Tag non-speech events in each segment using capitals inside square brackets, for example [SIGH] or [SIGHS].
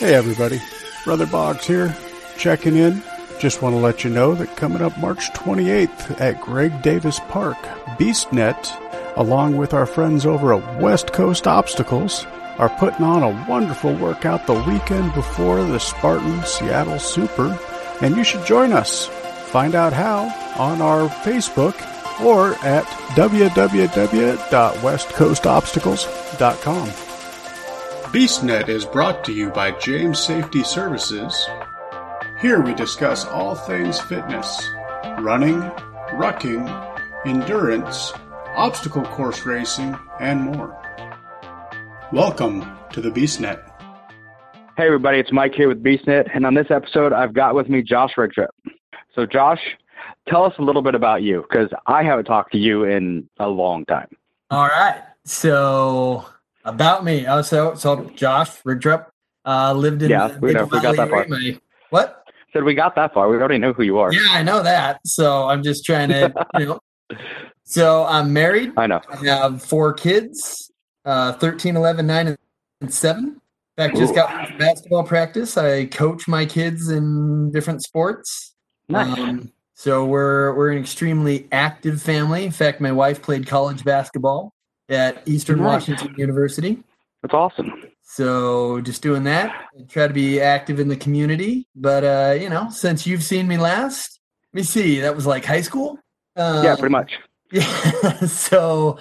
Hey everybody, Brother Boggs here, checking in. Just want to let you know that coming up March 28th at Greg Davis Park, BeastNet, along with our friends over at West Coast Obstacles, are putting on a wonderful workout the weekend before the Spartan Seattle Super, and you should join us. Find out how on our Facebook or at www.westcoastobstacles.com. BeastNet is brought to you by James Safety Services. Here we discuss all things fitness, running, rucking, endurance, obstacle course racing, and more. Welcome to the BeastNet. Hey everybody, it's Mike here with BeastNet, and on this episode, I've got with me Josh Rigtrip. So, Josh, tell us a little bit about you, because I haven't talked to you in a long time. All right. So, about me. Oh, so, so Josh Rigtrip uh, lived in Yeah, we know. We got that far. My- what? Said we got that far. We already know who you are. Yeah, I know that. So I'm just trying to, [LAUGHS] you know. So I'm married. I know. I have four kids, uh, 13, 11, 9, and 7. In fact, just Ooh. got from basketball practice. I coach my kids in different sports. Nice. Um, so we're we're an extremely active family. In fact, my wife played college basketball at Eastern Nice. Washington University. That's awesome. So just doing that. I try to be active in the community. But uh, you know, since you've seen me last, let me see. That was like high school. Um, yeah, pretty much. [LAUGHS] Yeah. so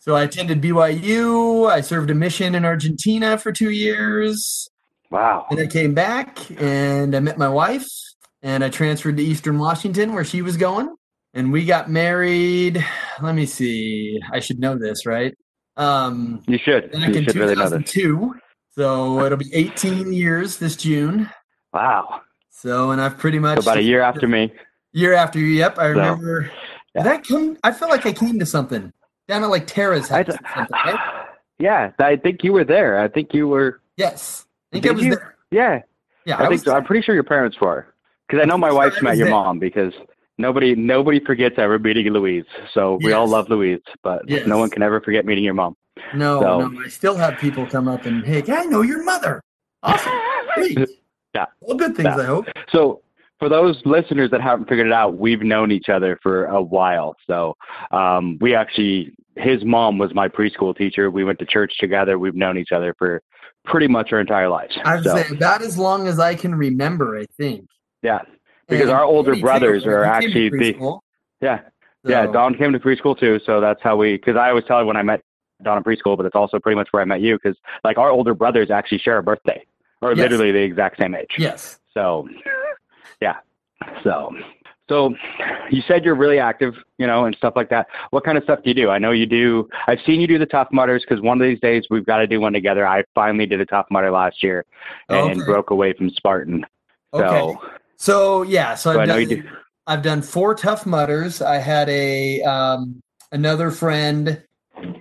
so I attended BYU. I served a mission in Argentina for two years. Wow. And I came back and I met my wife and I transferred to Eastern Washington where she was going. And we got married. Let me see. I should know this, right? Um, You should. back You in should really know this. 2002. So it'll be 18 years this June. Wow. So, and I've pretty much So about a year [LAUGHS] after me. year after you. Yep, I So, remember. yeah. Did I? I feel like I came to something down at like Tara's I house. something, right? [SIGHS] yeah, I think you were there. I think you were. Yes, I think I was you? there. Yeah, Yeah, I, think was so. I'm pretty sure your parents were. Because I know my [LAUGHS] wife's met your there. mom because nobody nobody forgets ever meeting Louise. So we all love Louise, but Yes. no one can ever forget meeting your mom. No, So- no, I still have people come up and hey, I know your mother. Awesome, great. [LAUGHS] Yeah. all good things. Yeah. I hope. So, for those listeners that haven't figured it out, we've known each other for a while. So, um, we actually, his mom was my preschool teacher. We went to church together. We've known each other for pretty much our entire lives. I would so, say about as long as I can remember. I think yeah, Because And our older brothers are he came to actually the- preschool, yeah, yeah. Don came to preschool too. So that's how we. Because I always tell her when I met Don in preschool, but it's also pretty much where I met you. Because like our older brothers actually share a birthday, or Yes. literally the exact same age. Yes. So, yeah. So, so you said you're really active, you know, and stuff like that. What kind of stuff do you do? I know you do. I've seen you do the Tough Mudders because one of these days we've got to do one together. I finally did a Tough Mudder last year oh, and Okay. broke away from Spartan. Okay. So, yeah, so, I've done, do. I've done four tough mudders. I had a um, another friend.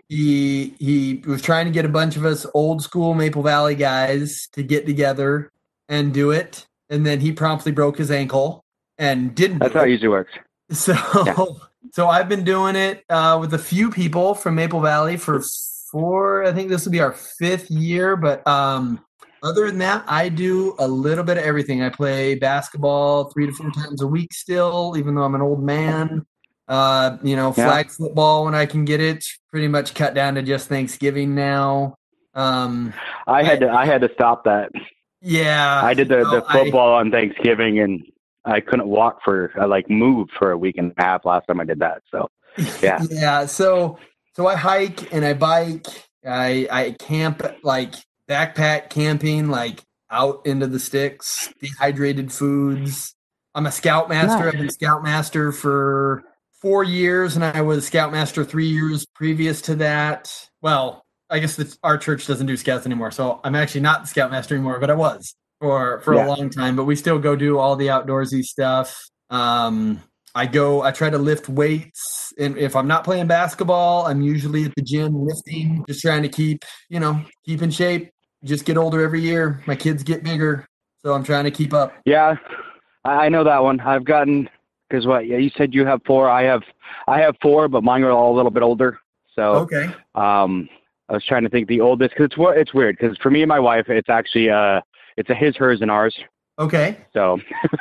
He he was trying to get a bunch of us old school Maple Valley guys to get together and do it, and then he promptly broke his ankle and didn't. That's how it. it usually works. [LAUGHS] So Yeah. so I've been doing it uh, with a few people from Maple Valley for four. I think this will be our fifth year, but um, other than that, I do a little bit of everything. I play basketball three to four times a week still, even though I'm an old man. Uh, you know, Yeah. flag football when I can get it. Pretty much cut down to just Thanksgiving now. Um, I had to. I had to stop that. yeah, I did the, the football on Thanksgiving and I couldn't walk for I like moved for a week and a half last time I did that. So [LAUGHS] Yeah. yeah. So so I hike and I bike. I I camp like backpack camping, like out into the sticks, dehydrated foods. I'm a scoutmaster. I've been scoutmaster for four years, and I was scoutmaster three years previous to that. Well, I guess the, our church doesn't do scouts anymore, so I'm actually not the scoutmaster anymore, but I was for for Yeah. a long time. But we still go do all the outdoorsy stuff. Um, I go, I try to lift weights. And if I'm not playing basketball, I'm usually at the gym lifting, just trying to keep, you know, keep in shape. Just get older every year. My kids get bigger. So I'm trying to keep up. yeah, I know that one. I've gotten because what? Yeah, you said you have four. I have I have four, but mine are all a little bit older. So Okay. um, I was trying to think the oldest because it's wa- it's weird because for me and my wife, it's actually uh it's a his, hers, and ours. Okay. So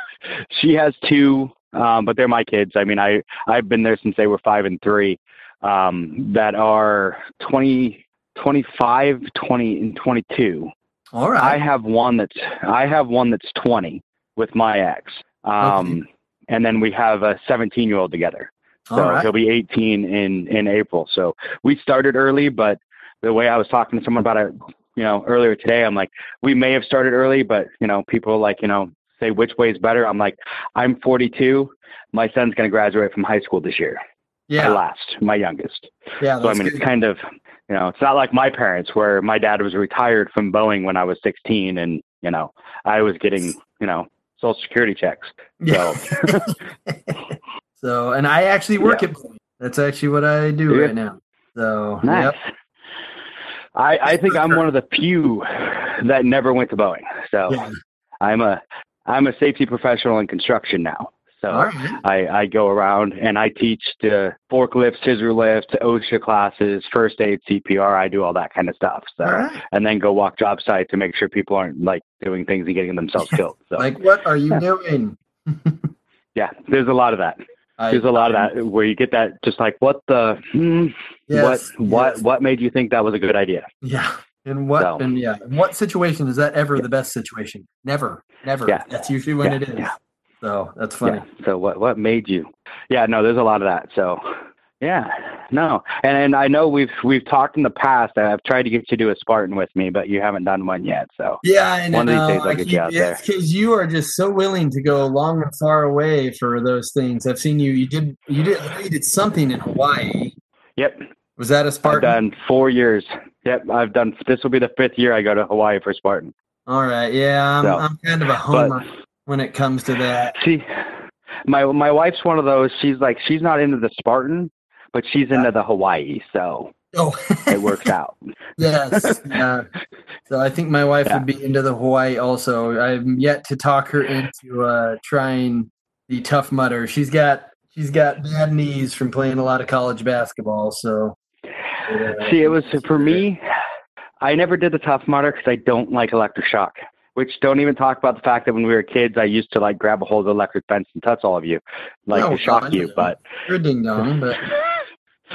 [LAUGHS] she has two, um, but they're my kids. I mean, I I've been there since they were five and three. Um, that are 20, 25, 20, and 22. All right. I have one that's I have one that's 20 with my ex. Um, and then we have a 17 year old together. So All right. he'll be 18 in in April. So we started early, but the way I was talking to someone about it, you know, earlier today, I'm like, we may have started early, but you know, people like, you know, say which way is better. I'm like, I'm 42. My son's going to graduate from high school this year. My Yeah. last, my youngest. Yeah. So I mean, good. it's kind of, you know, it's not like my parents where my dad was retired from Boeing when I was 16, and you know, I was getting, you know, social security checks. [LAUGHS] Yeah. [LAUGHS] so, and I actually work Yeah. at Boeing. That's actually what I do Yeah. right now. So, Nice. yep. I, I think I'm one of the few that never went to Boeing. So Yeah. I'm a I'm a safety professional in construction now. So right. I, I go around and I teach the forklift, scissor lift, OSHA classes, first aid, CPR. I do all that kind of stuff. So right. and then go walk job site to make sure people aren't like doing things and getting themselves killed. So Like, what are you Yeah. doing? [LAUGHS] yeah, there's a lot of that. I- There's a lot of that where you get that just like what the hmm, Yes, what what yes. what made you think that was a good idea? Yeah. And what? So- And yeah. In what situation is that ever the best situation? Never. Never. Yeah. That's usually when Yeah, it is. yeah. So that's funny. Yeah. So what what made you? Yeah, no, there's a lot of that. So yeah, no, and and I know we've we've talked in the past. and I've tried to get you to do a Spartan with me, but you haven't done one yet. So Yeah, know. One of these uh, days I'll I get you out there. Because you are just so willing to go long and far away for those things. I've seen you. You did. You did. You did something in Hawaii. yep, Was that a I've Spartan? done four years. Yep, I've done. This will be the fifth year I go to Hawaii for Spartan. All right. Yeah, I'm, So, I'm kind of a homer when it comes to that. See, my my wife's one of those. She's like she's not into the Spartan, but she's into the Hawaii. So Oh, it works [LAUGHS] out. yes. Yeah. So I think my wife Yeah. would be into the Hawaii also. I'm yet to talk her into uh, trying the Tough Mudder. She's got she's got bad knees from playing a lot of college basketball. So uh, See, it was for me. I never did the tough mudder because I don't like electric shock. Which don't even talk about the fact that when we were kids, I used to like grab a hold of the electric fence and touch all of you, like to shock God, you. no. But you're a ding dong, but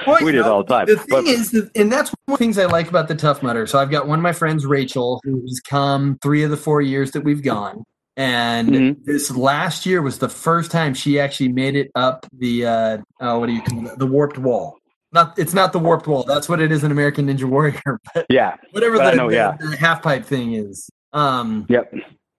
Well, [LAUGHS] we did know, all the time. The thing But- is, that, and that's one of the things I like about the Tough Mudder. So I've got one of my friends, Rachel, who's come three of the four years that we've gone. And Mhm. this last year was the first time she actually made it up the uh, oh, what do you call it? The warped wall. Not it's not the warped wall. That's what it is in American Ninja Warrior, [LAUGHS] but yeah, whatever But the, know, the- yeah. the half pipe thing is. Um, yep,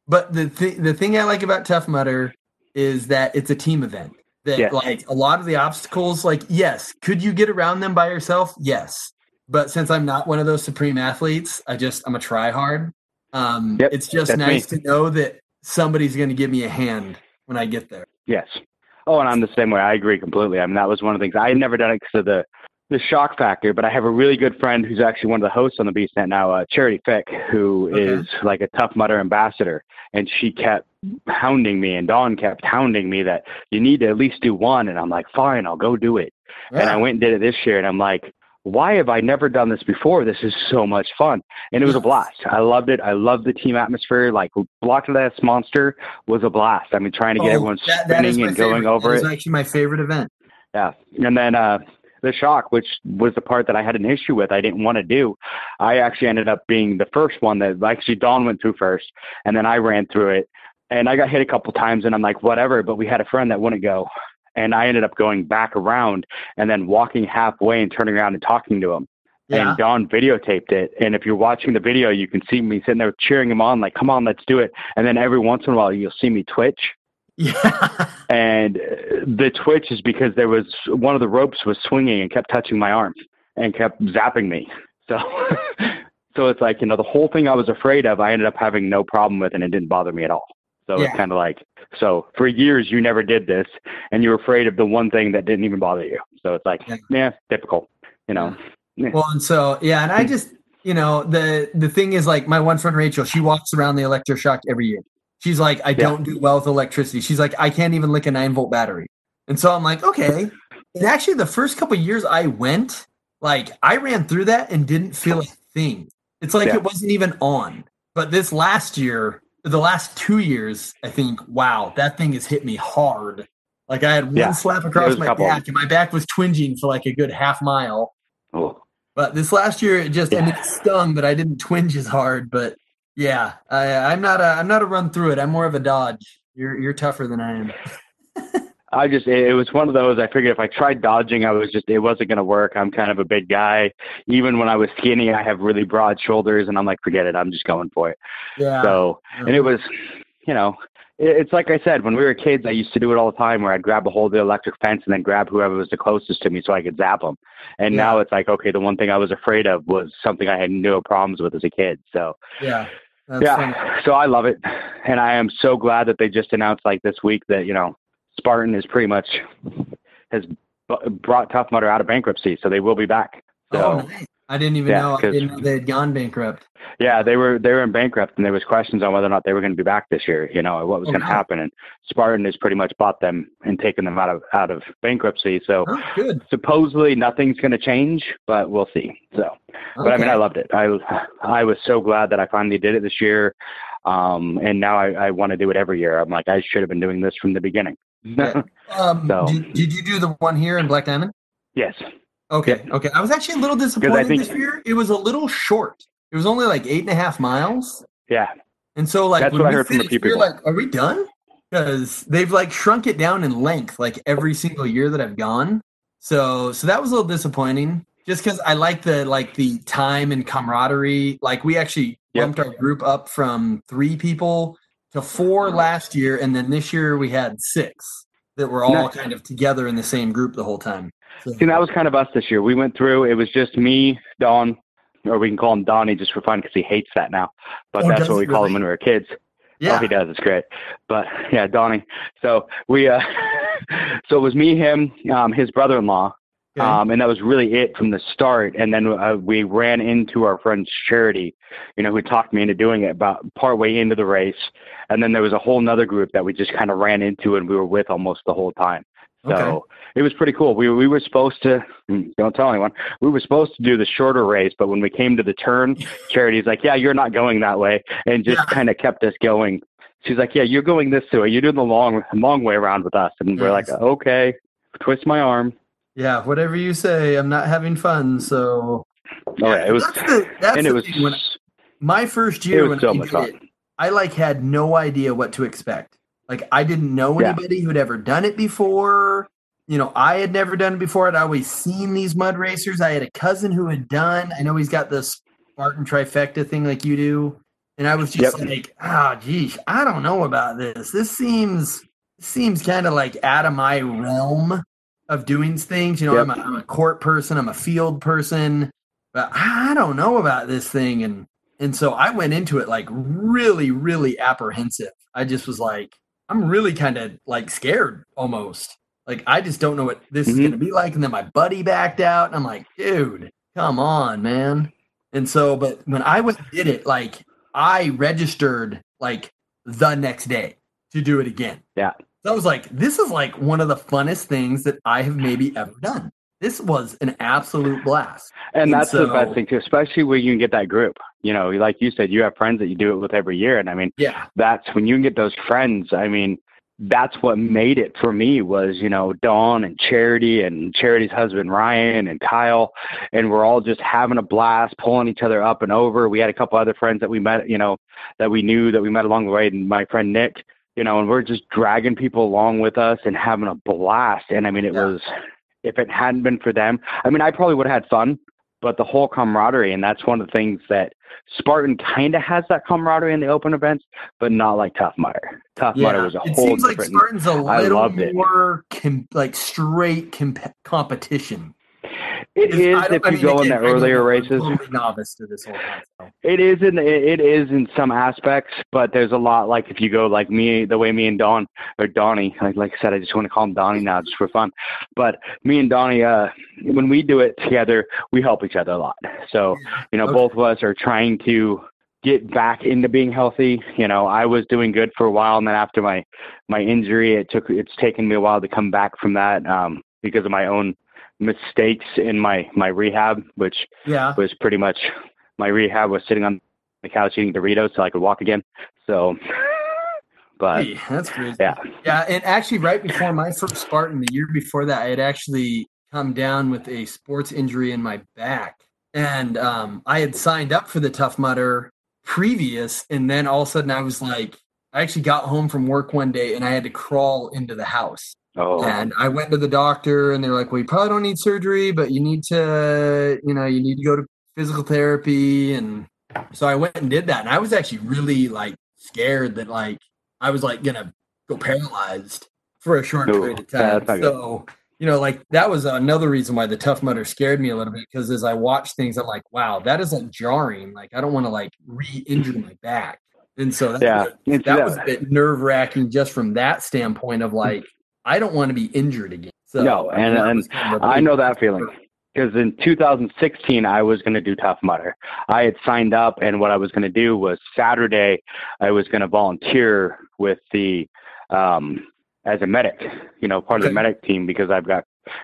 but the th- the thing I like about Tough Mudder is that it's a team event. That like a lot of the obstacles, like yes, could you get around them by yourself? Yes, but since I'm not one of those supreme athletes, I just I'm a try hard. Um, Yep, it's just that's nice me. to know that somebody's going to give me a hand when I get there. yes. Oh, and I'm the same way. I agree completely. I mean, that was one of the things I had never done it because of the the shock factor. But I have a really good friend who's actually one of the hosts on the BeastNet now, uh, Charity Fick, who Okay. is like a Tough Mudder ambassador, and she kept hounding me, and Don kept hounding me that you need to at least do one, and I'm like, fine, I'll go do it. And I went and did it this year, and I'm like, why have I never done this before? This is so much fun. And it was a blast. I loved it. I loved the team atmosphere. Like Block Ness Monster was a blast. I mean, trying to get Oh, everyone that- that spinning my and going favorite. over That it. is actually my favorite event. Yeah. And then uh the shock, which was the part that I had an issue with, I didn't want to do. I actually ended up being the first one that actually Don went through first, and then I ran through it. And I got hit a couple times, and I'm like, whatever. But we had a friend that wouldn't go, and I ended up going back around and then walking halfway and turning around and talking to him. Yeah. And Don videotaped it. And if you're watching the video, you can see me sitting there cheering him on, like, come on, let's do it. And then every once in a while, you'll see me twitch Yeah. [LAUGHS] and uh, the twitch is because there was one of the ropes was swinging and kept touching my arm and kept zapping me so [LAUGHS] so it's like you know the whole thing i was afraid of i ended up having no problem with and it didn't bother me at all so Yeah. it's kind of like so for years you never did this and you were afraid of the one thing that didn't even bother you so it's like Yeah. yeah, typical you know Well, and so yeah, and I just you know the the thing is like my one friend Rachel, she walks around the electroshock every year. She's like, I don't do well with electricity. She's like, I can't even lick a nine volt battery. And so I'm like, okay. And actually, the first couple of years I went, like I ran through that and didn't feel a thing. It's like Yeah. it wasn't even on. But this last year, the last two years, I think, wow, that thing has hit me hard. Like I had one Yeah, slap across my back, and my back was twinging for like a good half mile. Oh, But this last year, it just Yeah. it stung, but I didn't twinge as hard. But yeah, I, I'm not a I'm not a run through it. I'm more of a dodge. You're you're tougher than I am. [LAUGHS] I just it, was one of those. I figured if I tried dodging, I was just it wasn't going to work. I'm kind of a big guy. Even when I was skinny, I have really broad shoulders, and I'm like, forget it. I'm just going for it. Yeah. So, and it was, you know, it's like I said, when we were kids, I used to do it all the time where I'd grab a hold of the electric fence and then grab whoever was the closest to me so I could zap them. And Yeah. now it's like, okay, the one thing I was afraid of was something I had no problems with as a kid. So, yeah. That's yeah, funny. so I love it. And I am so glad that they just announced like this week that, you know, Spartan is pretty much has b- brought Tough Mudder out of bankruptcy. So they will be back. So, oh, nice. I didn't even Yeah, know. I didn't know they had gone bankrupt. Yeah, they were they were in bankrupt, and there was questions on whether or not they were going to be back this year. You know what was Oh, going to wow. happen, and Spartan has pretty much bought them and taken them out of out of bankruptcy. So Oh, good. supposedly nothing's going to change, but we'll see. So, but I mean, I loved it. I I was so glad that I finally did it this year, um, and now I, I want to do it every year. I'm like, I should have been doing this from the beginning. Yeah. [LAUGHS] Um, So- did, did you do the one here in Black Diamond? yes. Okay, okay. I was actually a little disappointed think- this year. It was a little short. It was only like eight and a half miles, Yeah. and so like That's when what I heard from a few people. like, "Are we done?" Because they've like shrunk it down in length, like every single year that I've gone. So, so that was a little disappointing. Just because I like the like the time and camaraderie. Like we actually Yep. bumped our group up from three people to four last year, and then this year we had six that were all Nice. kind of together in the same group the whole time. So, See, that was kind of us this year. We went through. It was just me, Don, or we can call him Donnie just for fun because he hates that now. But Oh, that's what he we call him when we were kids. yeah, Oh, he does. It's great. But yeah, Donnie. So we, uh, [LAUGHS] so it was me, him, um, his brother-in-law, Okay. um, and that was really it from the start. And then uh, we ran into our friend's Charity, you know, who talked me into doing it about partway into the race. And then there was a whole nother group that we just kind of ran into and we were with almost the whole time. So Okay. it was pretty cool. We we were supposed to don't tell anyone. We were supposed to do the shorter race, but when we came to the turn, [LAUGHS] Charity's like, "Yeah, you're not going that way," and just Yeah. kind of kept us going. She's like, "Yeah, you're going this way. You're doing the long long way around with us," and we're like, "Okay." Twist my arm. Yeah, whatever you say, I'm not having fun. So Oh, yeah, it was, that's the, that's and it was. When my first it year was when so I did it, I like had no idea what to expect. Like I didn't know Yeah. anybody who'd ever done it before. You know, I had never done it before. I'd always seen these mud racers. I had a cousin who had done. I know he's got this Spartan trifecta thing like you do, and I was just Yep. like, ah, geez, I don't know about this. This seems seems kind of like out of my realm of doing things. You know, Yep. I'm, a, I'm a court person. I'm a field person, but I don't know about this thing. And and so I went into it like really, really apprehensive. I just was like, I'm really kind of like scared almost. Like I just don't know what this is Mhm. going to be like. And then my buddy backed out, and I'm like, dude, come on, man. And so, but when I went and did it, like I registered like the next day to do it again. Yeah. So I was like, this is like one of the funnest things that I have maybe ever done. This was an absolute blast. And And that's the best thing too, especially when you can get that group. You know, like you said, you have friends that you do it with every year, and I mean, Yeah. that's when you can get those friends. I mean, that's what made it for me was you know Don and Charity and Charity's husband Ryan and Kyle, and we're all just having a blast, pulling each other up and over. We had a couple other friends that we met, you know, that we knew that we met along the way, and my friend Nick, you know, and we're just dragging people along with us and having a blast. And I mean, it Yeah. was if it hadn't been for them, I mean, I probably would have had fun, but the whole camaraderie, and that's one of the things that Spartan kind of has that camaraderie in the open events, but not like Tough Mudder. Tough Mudder was a it whole seems like. Spartan's a little more com- like straight comp- competition. It is if you go in the earlier races. Novice to this whole concept. It is in it is in some aspects, but there's a lot like if you go like me, the way me and Don or Donnie, like, like I said, I just want to call him Donnie now just for fun. But me and Donnie, uh, when we do it together, we help each other a lot. So you know, Okay. both of us are trying to get back into being healthy. You know, I was doing good for a while, and then after my my injury, it took it's taken me a while to come back from that um, because of my own mistakes in my my rehab, which Yeah. was pretty much my rehab was sitting on the couch eating Doritos so I could walk again. So, but Hey, that's crazy. yeah, Yeah, and actually, right before my first Spartan, the year before that, I had actually come down with a sports injury in my back, and um, I had signed up for the Tough Mudder previous, and then all of a sudden, I was like, I actually got home from work one day, and I had to crawl into the house, oh, and I went to the doctor, and they're like, "Well, you probably don't need surgery, but you need to, you know, you need to go to physical therapy," and so I went and did that, and I was actually really like scared that like I was like gonna go paralyzed for a short Ooh, period of time. good. So, you know, like that was another reason why the tough mudder scared me a little bit because as I watch things, I'm like, wow, that is like jarring. Like I don't want to like re-injure my back. And so that, yeah, was, It's- that was a bit nerve wracking just from that standpoint of hmm. like, I don't want to be injured again. So No, and- and was kind of a I know that feeling. because in 2016 I was going to do Tough Mudder. I had signed up, and what I was going to do was Saturday I was going to volunteer with the um, as a medic, you know, part of the medic team because I've got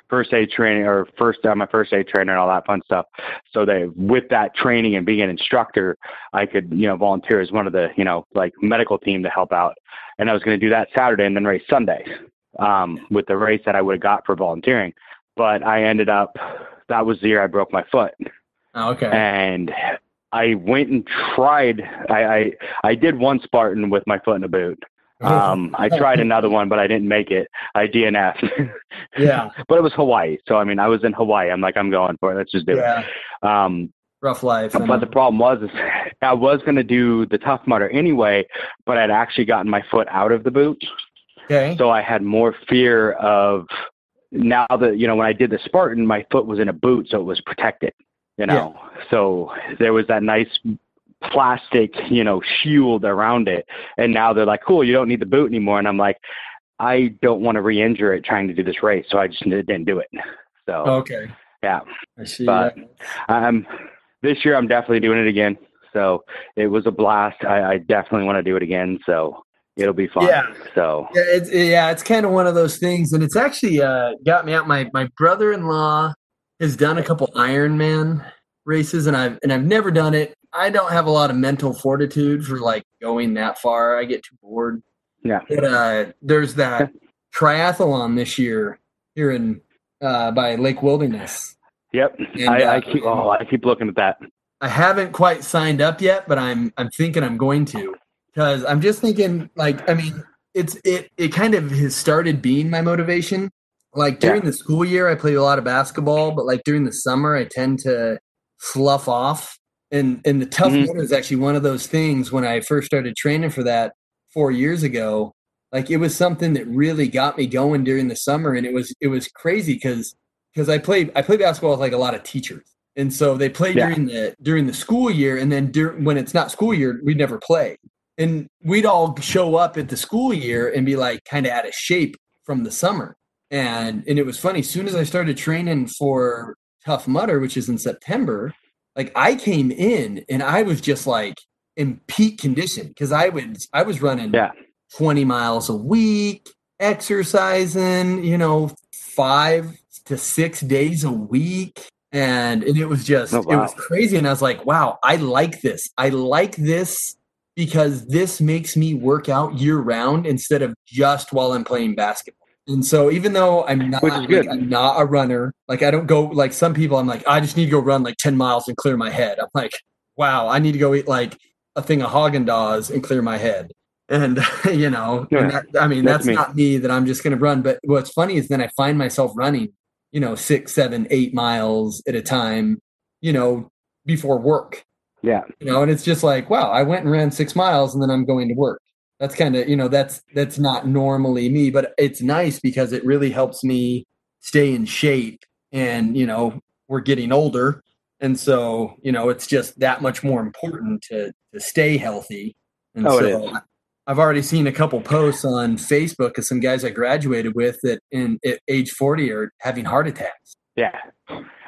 first aid training or first I'm a first aid trainer and all that fun stuff. So they with that training and being an instructor, I could you know volunteer as one of the you know like medical team to help out. And I was going to do that Saturday and then race Sunday um, with the race that I would have got for volunteering. But I ended up that was the year I broke my foot Oh, okay. and I went and tried. I, I I did one Spartan with my foot in a boot. Um, I tried another one, but I didn't make it. I DNF'd. [LAUGHS] yeah. but it was Hawaii, so I mean, I was in Hawaii. I'm like, I'm going for it. Let's just do Yeah. it. Um, Rough life. But the problem was, is [LAUGHS] I was going to do the Tough Mudder anyway, but I'd actually gotten my foot out of the boot, okay. so I had more fear of now that you know when I did the Spartan, my foot was in a boot, so it was protected. You know, so there was that nice plastic, you know, shield around it. And now they're like, "Cool, you don't need the boot anymore." And I'm like, I don't want to re-injure it trying to do this race, so I just didn't do it. So okay. yeah, I see. But- um, this year I'm definitely doing it again. So it was a blast. I, I definitely want to do it again. So it'll be fun. Yeah. So Yeah, it's yeah, it's kind of one of those things, and it's actually uh, got me out. My my brother in law has done a couple Ironman races, and I've and I've never done it. I don't have a lot of mental fortitude for like going that far. I get too bored. yeah, But uh, there's that [LAUGHS] triathlon this year here in uh, by Lake Wilderness. yep. And, I, I uh, keep oh I keep looking at that. I haven't quite signed up yet, but I'm I'm thinking I'm going to because I'm just thinking like I mean it's it it kind of has started being my motivation. Like during the school year, I played a lot of basketball, but like during the summer, I tend to slough off. And and the tough Mhm. mudder is actually one of those things. When I first started training for that four years ago, like it was something that really got me going during the summer, and it was it was crazy because because I played I played basketball with like a lot of teachers, and so they play Yeah. during the during the school year, and then dur- when it's not school year, we'd never play, and we'd all show up at the school year and be like kind of out of shape from the summer, and and it was funny. As soon as I started training for Tough Mudder, which is in September, like I came in and I was just like in peak condition because I would I was running Yeah. 20 miles a week, exercising, you know, five to six days a week. And, and it was just, Oh, it was crazy. And I was like, wow, I like this. I like this because this makes me work out year round instead of just while I'm playing basketball. And so even though I'm not, like, I'm not a runner, like I don't go like some people, I'm like, I just need to go run like 10 miles and clear my head. I'm like, wow, I need to go eat like a thing of Haagen Dazs and clear my head. And [LAUGHS] you know, and that, I mean, that's that's, me. not me that I'm just going to run. But what's funny is then I find myself running, you know, six, seven, eight miles at a time, you know, before work. Yeah. You know, and it's just like, wow, I went and ran six miles and then I'm going to work. That's kind of, you know, that's that's not normally me, but it's nice because it really helps me stay in shape. And you know, we're getting older, and so you know, it's just that much more important to to stay healthy. And Oh, so is. I've already seen a couple posts on Facebook of some guys I graduated with that in at age 40 are having heart attacks. Yeah,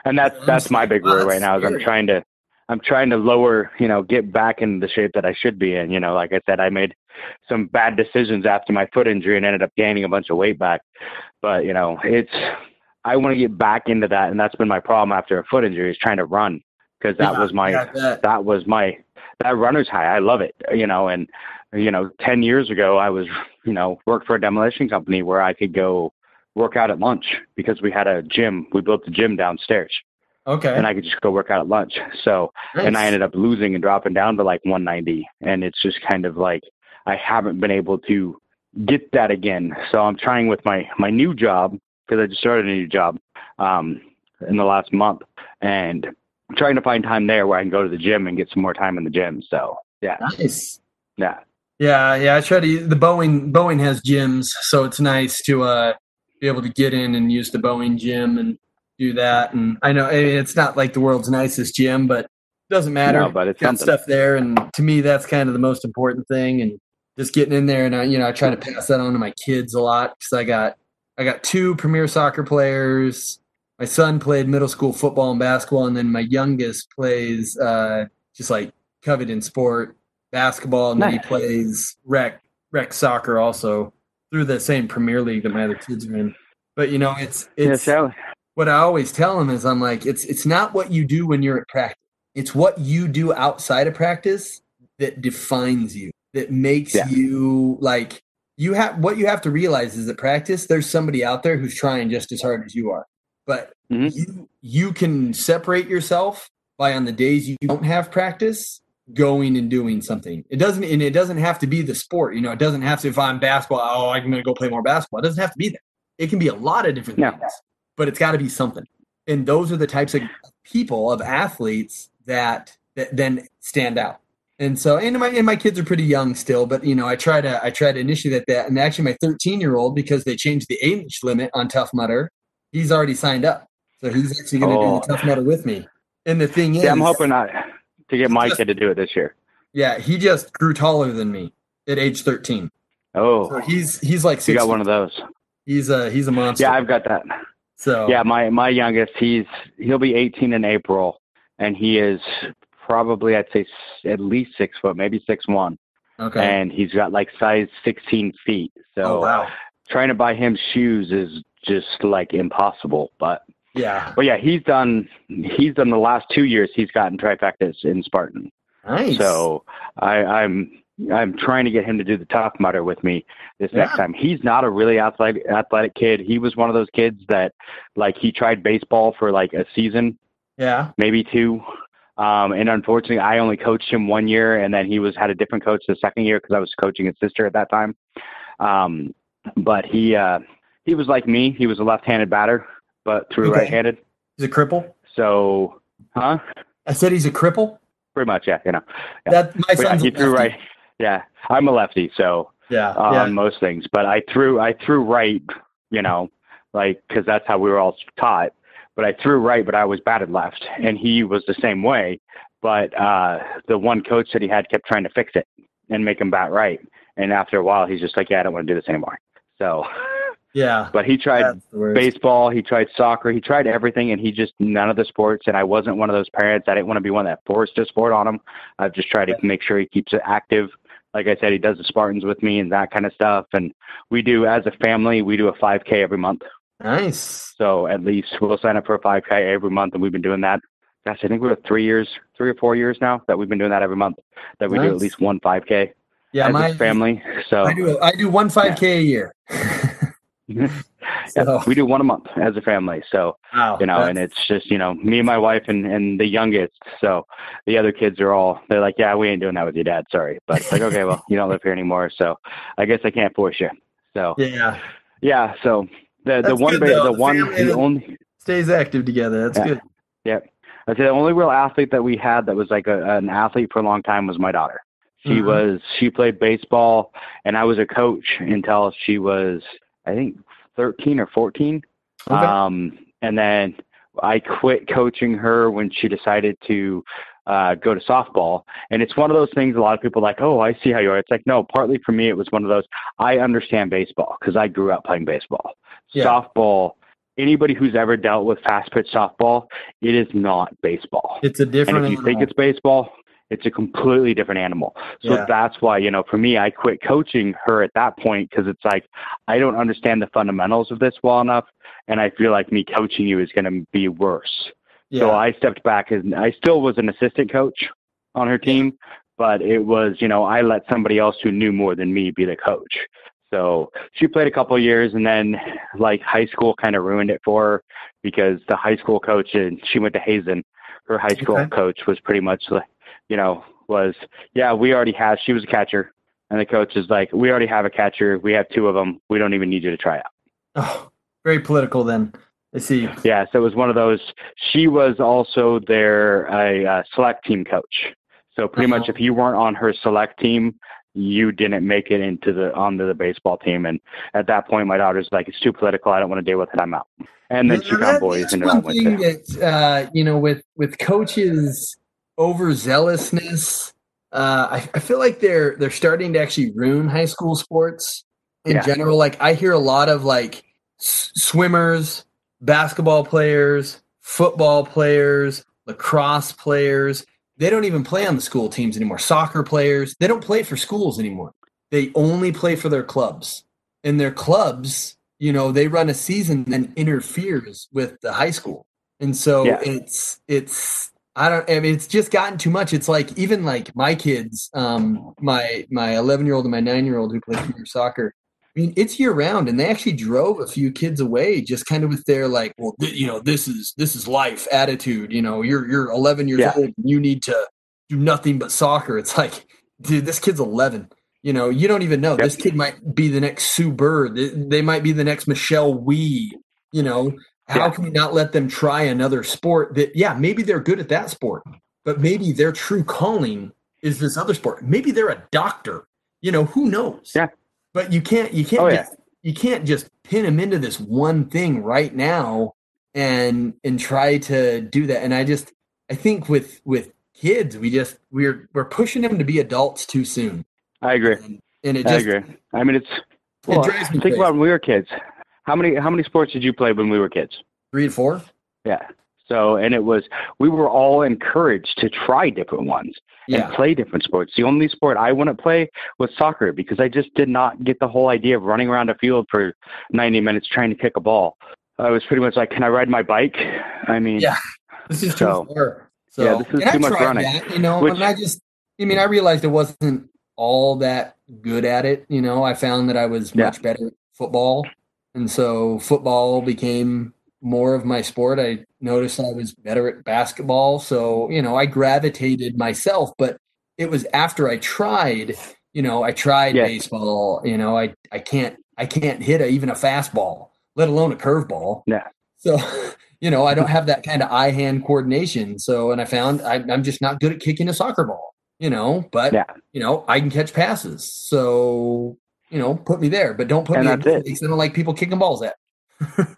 and that's that's my big worry right now. Is I'm trying to I'm trying to lower, you know, get back in the shape that I should be in. You know, like I said, I made some bad decisions after my foot injury and ended up gaining a bunch of weight back. But you know, it's I want to get back into that, and that's been my problem after a foot injury is trying to run because that Yeah, was my I that was my that runner's high. I love it, you know, and you know, 10 years ago, I was, you know, worked for a demolition company where I could go work out at lunch because we had a gym. We built a gym downstairs. Okay. And I could just go work out at lunch. So, nice. and I ended up losing and dropping down to like 190. And it's just kind of like, I haven't been able to get that again. So I'm trying with my, my new job because I just started a new job um, in the last month and I'm trying to find time there where I can go to the gym and get some more time in the gym. So yeah. Nice. Yeah. Yeah, yeah. I try to. The Boeing Boeing has gyms, so it's nice to uh, be able to get in and use the Boeing gym and do that. And I know it's not like the world's nicest gym, but it doesn't matter. No, but it's got stuff there, and to me, that's kind of the most important thing. And just getting in there, and I, you know, I try to pass that on to my kids a lot because I got I got two premier soccer players. My son played middle school football and basketball, and then my youngest plays uh, just like coveted sport basketball, and nice. then he plays rec rec soccer also through the same Premier League that my other kids are in. But you know, it's it's yeah, what I always tell them is I'm like, it's it's not what you do when you're at practice. It's what you do outside of practice that defines you, that makes yeah. you like you have what you have to realize is that practice there's somebody out there who's trying just as hard as you are. But mm-hmm. you you can separate yourself by on the days you don't have practice going and doing something. It doesn't, and it doesn't have to be the sport. You know, it doesn't have to. If I'm basketball, oh, I'm going to go play more basketball. It doesn't have to be that. It can be a lot of different things, but it's got to be something. And those are the types of people of athletes that that then stand out. And so, and my and my kids are pretty young still, but you know, I try to I try to initiate that. And actually, my 13 year old, because they changed the age limit on Tough Mudder, he's already signed up, so he's actually going to oh. do the Tough oh. Mudder with me. And the thing See, is, I'm hoping I to get my kid to do it this year. Yeah, he just grew taller than me at age 13. Oh, so he's he's like you got one of those. He's a he's a monster. Yeah, I've got that. So yeah, my my youngest, he's he'll be 18 in April, and he is probably I'd say at least six foot, maybe six one. Okay. And he's got like size 16 feet. So oh, wow. trying to buy him shoes is just like impossible. But yeah. But yeah, he's done. He's done the last two years. He's gotten trifectas in Spartan. Nice. So I, I'm I'm trying to get him to do the Tough Mudder with me this yeah. next time. He's not a really athletic athletic kid. He was one of those kids that like he tried baseball for like a season. Yeah. Maybe two. Um, and unfortunately, I only coached him one year, and then he was had a different coach the second year because I was coaching his sister at that time. Um, but he uh, he was like me. He was a left-handed batter, but threw okay. right-handed. He's a cripple. So, huh? I said he's a cripple. Pretty much, yeah. You know, yeah. that my son's yeah, he threw right. Yeah, I'm a lefty, so yeah, uh, yeah. on most things. But I threw I threw right. You know, like because that's how we were all taught. But I threw right, but I was batted left, and he was the same way. But uh, the one coach that he had kept trying to fix it and make him bat right. And after a while, he's just like, "Yeah, I don't want to do this anymore." So yeah. [LAUGHS] But he tried baseball, he tried soccer, he tried everything, and he just none of the sports. And I wasn't one of those parents. I didn't want to be one that forced a sport on him. I've just tried to make sure he keeps it active. Like I said, he does the Spartans with me and that kind of stuff. And we do, as a family, we do a 5K every month. Nice. So at least we'll sign up for a 5K every month, and we've been doing that. Gosh, I think we're three years, three or four years now that we've been doing that every month. That we nice. do at least one 5K. Yeah, as my family. So I do. I do one 5K yeah. a year. [LAUGHS] [LAUGHS] so, we do one a month as a family. So, wow, you know, and it's just, you know, me and my wife and, and the youngest. So the other kids are all, they're like, yeah, we ain't doing that with your dad. Sorry. But it's like, okay, well, you don't live here anymore. So I guess I can't force you. So, [LAUGHS] yeah. Yeah. So the, the one, good, the, the one, the only stays active together. That's yeah. good. Yeah. I'd say the only real athlete that we had that was like a, an athlete for a long time was my daughter. She mm-hmm. was, she played baseball and I was a coach until she was, I think 13 or 14. Okay. Um, and then I quit coaching her when she decided to uh, go to softball. And it's one of those things a lot of people are like, oh, I see how you are. It's like, no, partly for me, it was one of those, I understand baseball because I grew up playing baseball. Yeah. Softball, anybody who's ever dealt with fast pitch softball, it is not baseball. It's a different. And if you animal. think it's baseball, it's a completely different animal. So Yeah. that's why, you know, for me, I quit coaching her at that point because it's like, I don't understand the fundamentals of this well enough. And I feel like me coaching you is going to be worse. Yeah. So I stepped back and I still was an assistant coach on her team, but it was, you know, I let somebody else who knew more than me be the coach. So she played a couple of years and then like high school kind of ruined it for her because the high school coach and she went to Hazen. Her high school Okay. coach was pretty much like, you know, was, yeah, we already have, she was a catcher. And the coach is like, we already have a catcher. We have two of them. We don't even need you to try out. Oh, very political then. I see. Yeah, so it was one of those. She was also their uh select team coach. So pretty much, Uh-huh. if you weren't on her select team, you didn't make it into the onto the baseball team. And at that point, my daughter's like, "It's too political. I don't want to deal with it. I'm out." And then she found boys, and it all went thing that uh, you know with with coaches overzealousness. Uh, I, I feel like they're they're starting to actually ruin high school sports in Yeah. general. Like I hear a lot of like s- swimmers, basketball players, football players, lacrosse players. They don't even play on the school teams anymore. Soccer players, they don't play for schools anymore. They only play for their clubs. And their clubs, you know, they run a season that interferes with the high school. And so Yeah. it's it's I don't I mean it's just gotten too much. It's like even like my kids, um my my 11-year-old and my 9-year-old who play junior soccer. I mean, it's year round, and they actually drove a few kids away, just kind of with their like, well, th- you know, this is this is life attitude. You know, you're you're 11 years Yeah. old, and you need to do nothing but soccer. It's like, dude, this kid's 11. You know, you don't even know. Yep. This kid might be the next Sue Bird. They, they might be the next Michelle Wie. You know, how Yeah. can we not let them try another sport that, yeah, maybe they're good at that sport, but maybe their true calling is this other sport. Maybe they're a doctor. You know, who knows? Yeah. But you can't, you can't, Oh, yeah. you can't just pin them into this one thing right now and and try to do that. And I just, I think with with kids, we just we're we're pushing them to be adults too soon, I agree. and, and it I agree. I mean, it's well, drives me think crazy. about when we were kids. How many how many sports did you play when we were kids? three and four. Yeah. So, and it was, we were all encouraged to try different ones Yeah, and play different sports. The only sport I wouldn't play was soccer because I just did not get the whole idea of running around a field for 90 minutes trying to kick a ball. I was pretty much like, can I ride my bike? I mean, Yeah. this is too So- far. So Yeah, this is and I too much tried running, That, you know, which- and I just, I mean, I realized I wasn't all that good at it. You know, I found that I was Yeah. much better at football, and so football became more of my sport. I noticed I was better at basketball, so you know, I gravitated myself. But it was after I tried. You know, I tried Yes. baseball. You know, I I can't I can't hit a, even a fastball, let alone a curveball. Yeah. So, [LAUGHS] you know, I don't have that kind of eye hand coordination. So, and I found I, I'm just not good at kicking a soccer ball, you know, but, Yeah. you know, I can catch passes. So, you know, put me there, but don't put And me in because I don't like people kicking balls at. [LAUGHS]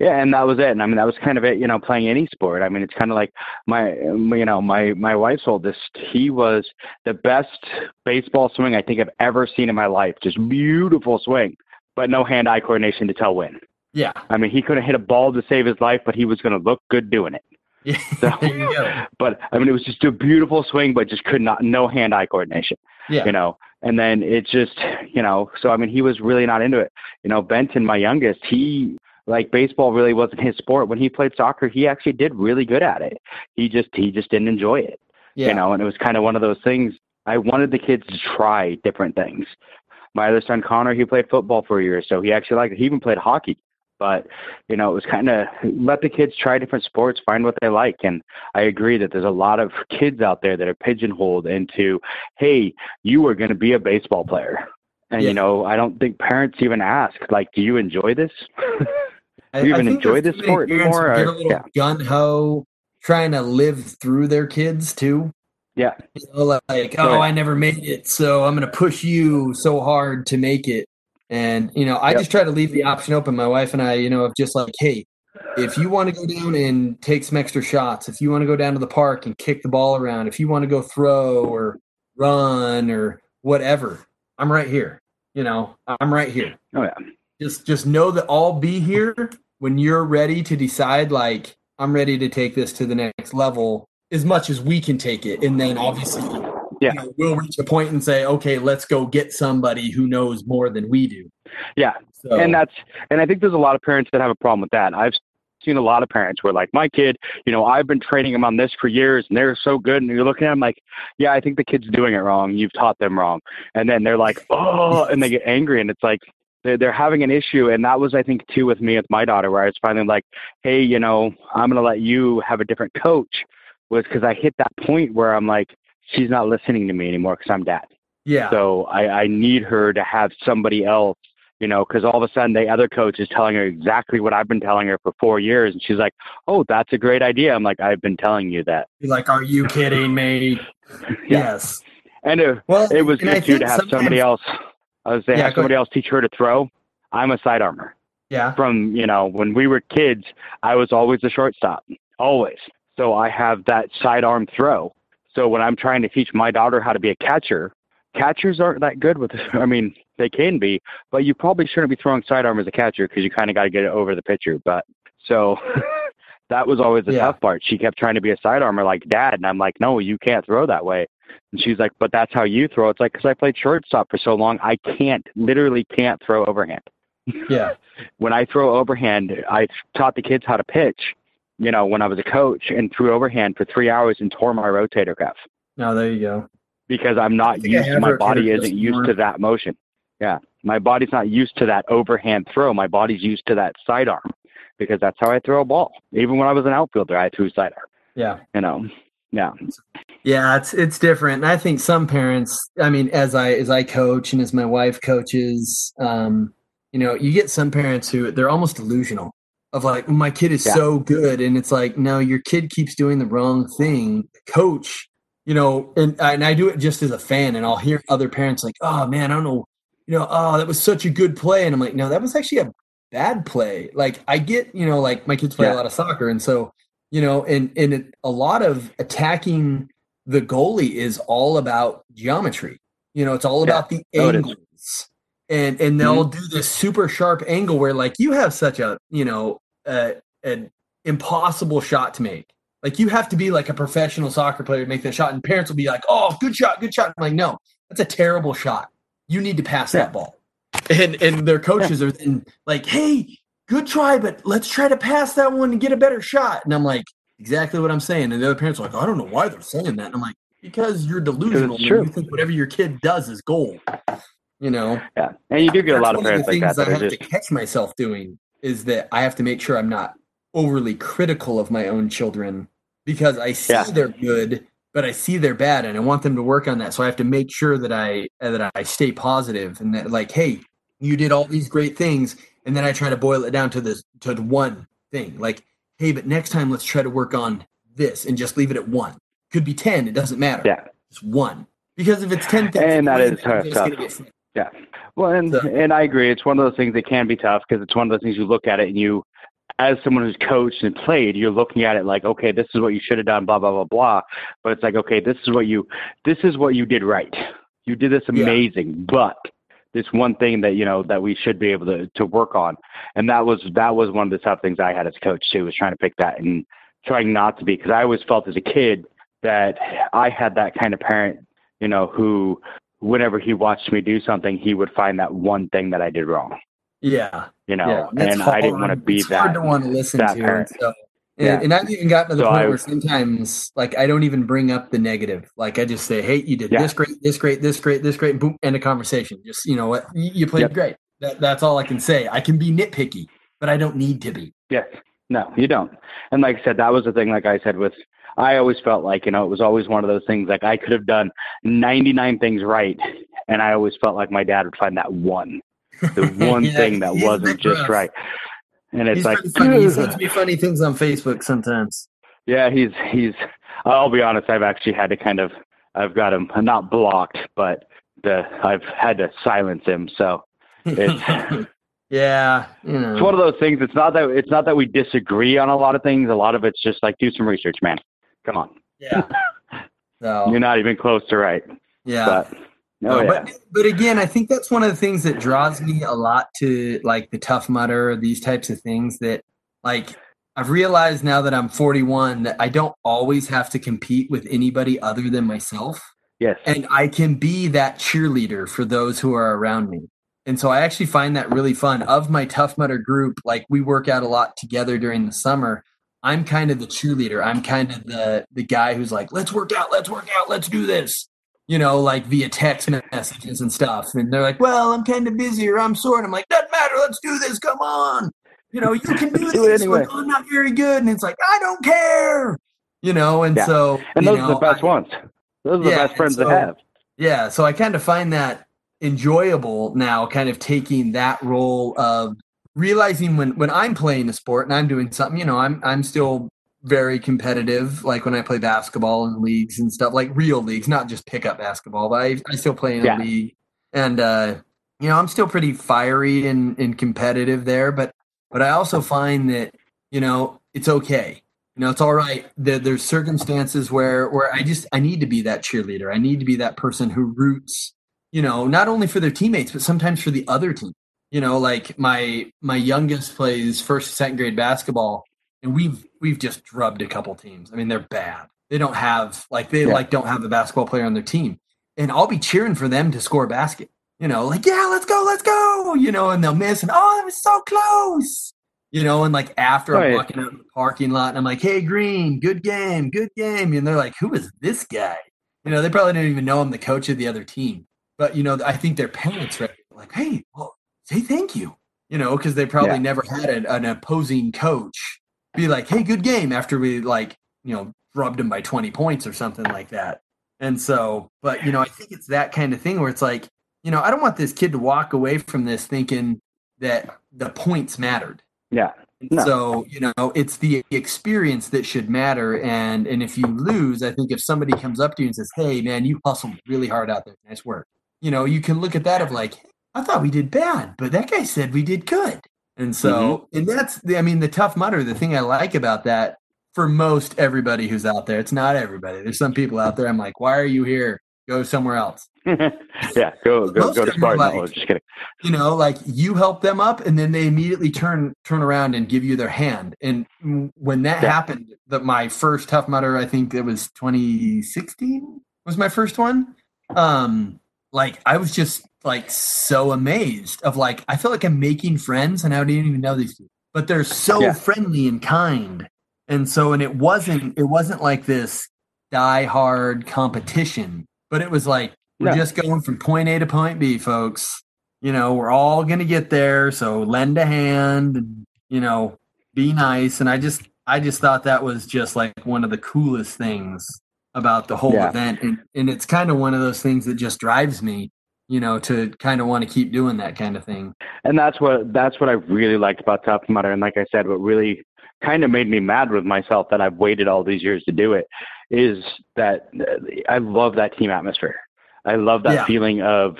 Yeah, and that was it. And I mean, that was kind of it. You know, playing any sport. I mean, it's kind of like my, you know, my my wife's oldest. He was the best baseball swing I think I've ever seen in my life. Just beautiful swing, but no hand-eye coordination to tell when. Yeah. I mean, he couldn't hit a ball to save his life, but he was going to look good doing it. Yeah. So, [LAUGHS] there you go. [LAUGHS] but I mean, it was just a beautiful swing, but just could not, no hand-eye coordination. Yeah. you know and then it just you know so i mean he was really not into it. You know benton my youngest he like baseball really wasn't his sport. When he played soccer he actually did really good at it. He just he just didn't enjoy it Yeah. you know and it was kind of one of those things. I wanted the kids to try different things. My other son connor he played football for a year so he actually liked it. He even played hockey but you know it was kind of let the kids try different sports find what they like and i agree that there's a lot of kids out there that are pigeonholed into hey you are going to be a baseball player and Yeah. you know i don't think parents even ask like do you enjoy this [LAUGHS] Do you I even enjoy this sport anymore, Get a little yeah. gun ho, trying to live through their kids too. yeah You know, like, Oh, oh. I never made it, so I'm going to push you so hard to make it. And you know, I Yep. just try to leave the option open. My wife and I, you know, of just like, hey, if you want to go down and take some extra shots, if you want to go down to the park and kick the ball around, if you want to go throw or run or whatever, I'm right here. You know, I'm right here oh yeah just just know that I'll be here when you're ready to decide like I'm ready to take this to the next level as much as we can take it and then obviously Yeah. you know, we'll reach a point and say okay let's go get somebody who knows more than we do yeah so and that's and i think there's a lot of parents that have a problem with that i've seen a lot of parents where like my kid, you know, I've been training them on this for years and they're so good. And you're looking at them like, yeah, I think the kid's doing it wrong. You've taught them wrong. And then they're like, [LAUGHS] oh, and they get angry. And it's like, they're, they're having an issue. And that was, I think, too, with me with my daughter, where I was finally like, hey, you know, I'm going to let you have a different coach was because I hit that point where I'm like, she's not listening to me anymore because I'm dad. Yeah. So I, I need her to have somebody else, you know, because all of a sudden the other coach is telling her exactly what I've been telling her for four years. And she's like, oh, that's a great idea. I'm like, I've been telling you that. You're like, are you kidding me? [LAUGHS] Yeah. Yes. And it, Well, it was good too to have somebody else. I was saying, Yeah, have somebody else teach her to throw. I'm a side armor. Yeah. From, you know, when we were kids, I was always the shortstop, always. So I have that sidearm throw. So when I'm trying to teach my daughter how to be a catcher, catchers aren't that good with [LAUGHS] I mean, they can be, but you probably shouldn't be throwing sidearm as a catcher because you kind of got to get it over the pitcher. But so [LAUGHS] that was always the Yeah. tough part. She kept trying to be a sidearmer like dad, and I'm like, no, you can't throw that way. And she's like, but that's how you throw. It's like because I played shortstop for so long, I can't, literally can't throw overhand. Yeah. [LAUGHS] When I throw overhand, I taught the kids how to pitch. You know, when I was a coach and threw overhand for three hours and tore my rotator cuff No, there you go. because I'm not used to my body isn't used more. to that motion. Yeah. My body's not used to that overhand throw. My body's used to that sidearm because that's how I throw a ball. Even when I was an outfielder, I threw sidearm. Yeah. You know. Yeah. Yeah, it's it's different. And I think some parents, I mean, as I as I coach and as my wife coaches, um, you know, you get some parents who they're almost delusional of like, oh, my kid is Yeah. so good. And it's like, no, your kid keeps doing the wrong thing. Coach, you know, and and I do it just as a fan, and I'll hear other parents like, oh man, I don't know, you know, oh, that was such a good play. And I'm like, no, that was actually a bad play. Like I get, you know, like my kids play Yeah. a lot of soccer, and so you know, and and it, a lot of attacking the goalie is all about geometry. You know, it's all Yeah. about the Oh, angles, and and they'll do this super sharp angle where like you have such a you know uh, an impossible shot to make. Like you have to be like a professional soccer player to make that shot, and parents will be like, "Oh, good shot, good shot." I'm like, no, that's a terrible shot. You need to pass Yeah. that ball. And and their coaches are then like, "Hey, good try, but let's try to pass that one and get a better shot." And I'm like, exactly what I'm saying. And the other parents are like, I don't know why they're saying that. And I'm like, because you're delusional. it's and true. You think whatever your kid does is gold. You know, Yeah. And you do get a lot of parents like that things that I have just to catch myself doing is that I have to make sure I'm not overly critical of my own children because I see Yeah. they're good, but I see they're bad, and I want them to work on that. So I have to make sure that I that I stay positive and that like, hey, you did all these great things, and then I try to boil it down to this to one thing, like, hey, but next time let's try to work on this and just leave it at one. Could be ten, it doesn't matter. Yeah. it's one because if it's ten things, And that is one, is they're just tough. Frustrated. Well, and So- and I agree. It's one of those things that can be tough because it's one of those things you look at it and you, as someone who's coached and played, you're looking at it like, okay, this is what you should have done, blah blah blah blah. But it's like, okay, this is what you, this is what you did right. You did this Yeah. amazing, but this one thing that you know that we should be able to to work on, and that was that was one of the tough things I had as a coach too, was trying to pick that and trying not to be because I always felt as a kid that I had that kind of parent, you know, who whenever he watched me do something, he would find that one thing that I did wrong. Yeah. You know, Yeah, and I didn't want to be it's that. hard to want to listen to. And, so, and, Yeah. and I've even gotten to the So point I- where sometimes, like, I don't even bring up the negative. Like, I just say, "Hey, you did Yeah. this great, this great, this great, this great," and boom, end of conversation. Just you know what, you, you played Yep. great. That, that's all I can say. I can be nitpicky, but I don't need to be. Yes. No, you don't. And like I said, that was the thing. Like I said, with I always felt like you know it was always one of those things. Like I could have done 99 things right, and I always felt like my dad would find that one, the [LAUGHS] one Yeah, thing that wasn't just rough. right. And it's He's like, funny. He sends [LAUGHS] me funny things on Facebook sometimes. yeah, he's he's. I'll be honest. I've actually had to kind of. I've got him not blocked, but the I've had to silence him. So it's. [LAUGHS] yeah, you know. it's one of those things. It's not that it's not that we disagree on a lot of things. A lot of it's just like do some research, man. Come on, yeah. [LAUGHS] So you're not even close to right. yeah. But No, oh yeah, but but again, I think that's one of the things that draws me a lot to like the tough mudder, these types of things that like I've realized now that I'm 41 that I don't always have to compete with anybody other than myself. yes, And I can be that cheerleader for those who are around me. and so I actually find that really fun. Of my Tough Mudder group, like we work out a lot together during the summer. I'm kind of the cheerleader. I'm kind of the the guy who's like, let's work out, let's work out, let's do this. You know, like via text messages and stuff. And they're like, well, I'm kind of busy or I'm sore. And I'm like, doesn't matter, let's do this. Come on. You know, you can [LAUGHS] do, Do it this. anyway. I'm not very good. And it's like, I don't care. You know, and Yeah. so And you those are the best I- ones. Those are the best friends and to have. yeah, so I kind of find that enjoyable now, kind of taking that role of realizing when when I'm playing a sport and I'm doing something, you know, I'm I'm still very competitive. Like when I play basketball in leagues and stuff, like real leagues, not just pickup basketball, but I, I still play in Yeah. a league, and uh, you know, I'm still pretty fiery and and competitive there. But but I also find that you know it's okay. You know, it's all right. There, there's circumstances where where I just I need to be that cheerleader. I need to be that person who roots, you know, not only for their teammates but sometimes for the other team. You know, like my my youngest plays first second grade basketball, and we've we've just drubbed a couple teams. I mean, they're bad. They don't have like they Yeah. like don't have a basketball player on their team, and I'll be cheering for them to score a basket. You know, like yeah, let's go, let's go. You know, and they'll miss, and oh, that was so close you know, and like after I'm walking out in the parking lot and I'm like, hey, Green, good game, good game. And they're like, who is this guy? You know, they probably didn't even know I'm the coach of the other team. But, you know, I think their parents are like, hey, well, say thank you, you know, because they probably Yeah. never had an, an opposing coach be like, hey, good game after we like, you know, rubbed them by 20 points or something like that. And so, but, you know, I think it's that kind of thing where it's like, you know, I don't want this kid to walk away from this thinking that the points mattered. Yeah. No. So, you know, it's the experience that should matter. And and if you lose, I think if somebody comes up to you and says, Hey man, you hustled really hard out there. Nice work. You know, you can look at that of like, I thought we did bad, but that guy said we did good. And so and that's the I mean, the tough mudder, the thing I like about that for most everybody who's out there, it's not everybody. There's some people out there, I'm like, why are you here? Go somewhere else. [LAUGHS] yeah. Go go Most go to Spartan. like- No, just kidding. you know like you help them up and then they immediately turn turn around and give you their hand and when that Yeah. happened that my first tough mudder i think it was 2016 was my first one um like i was just like so amazed of like i feel like i'm making friends and i didn't even know these people but they're so Yeah. friendly and kind. And so and it wasn't it wasn't like this die hard competition but it was like we're just going from point a to point b folks. You know we're all gonna get there so lend a hand and you know be nice. And i just i just thought that was just like one of the coolest things about the whole Yeah. event. And, and it's kind of one of those things that just drives me you know to kind of want to keep doing that kind of thing And that's what that's what I really liked about Tough Mudder. And like I said, what really kind of made me mad with myself that I've waited all these years to do it is that uh, I love that team atmosphere. I love that Yeah. feeling of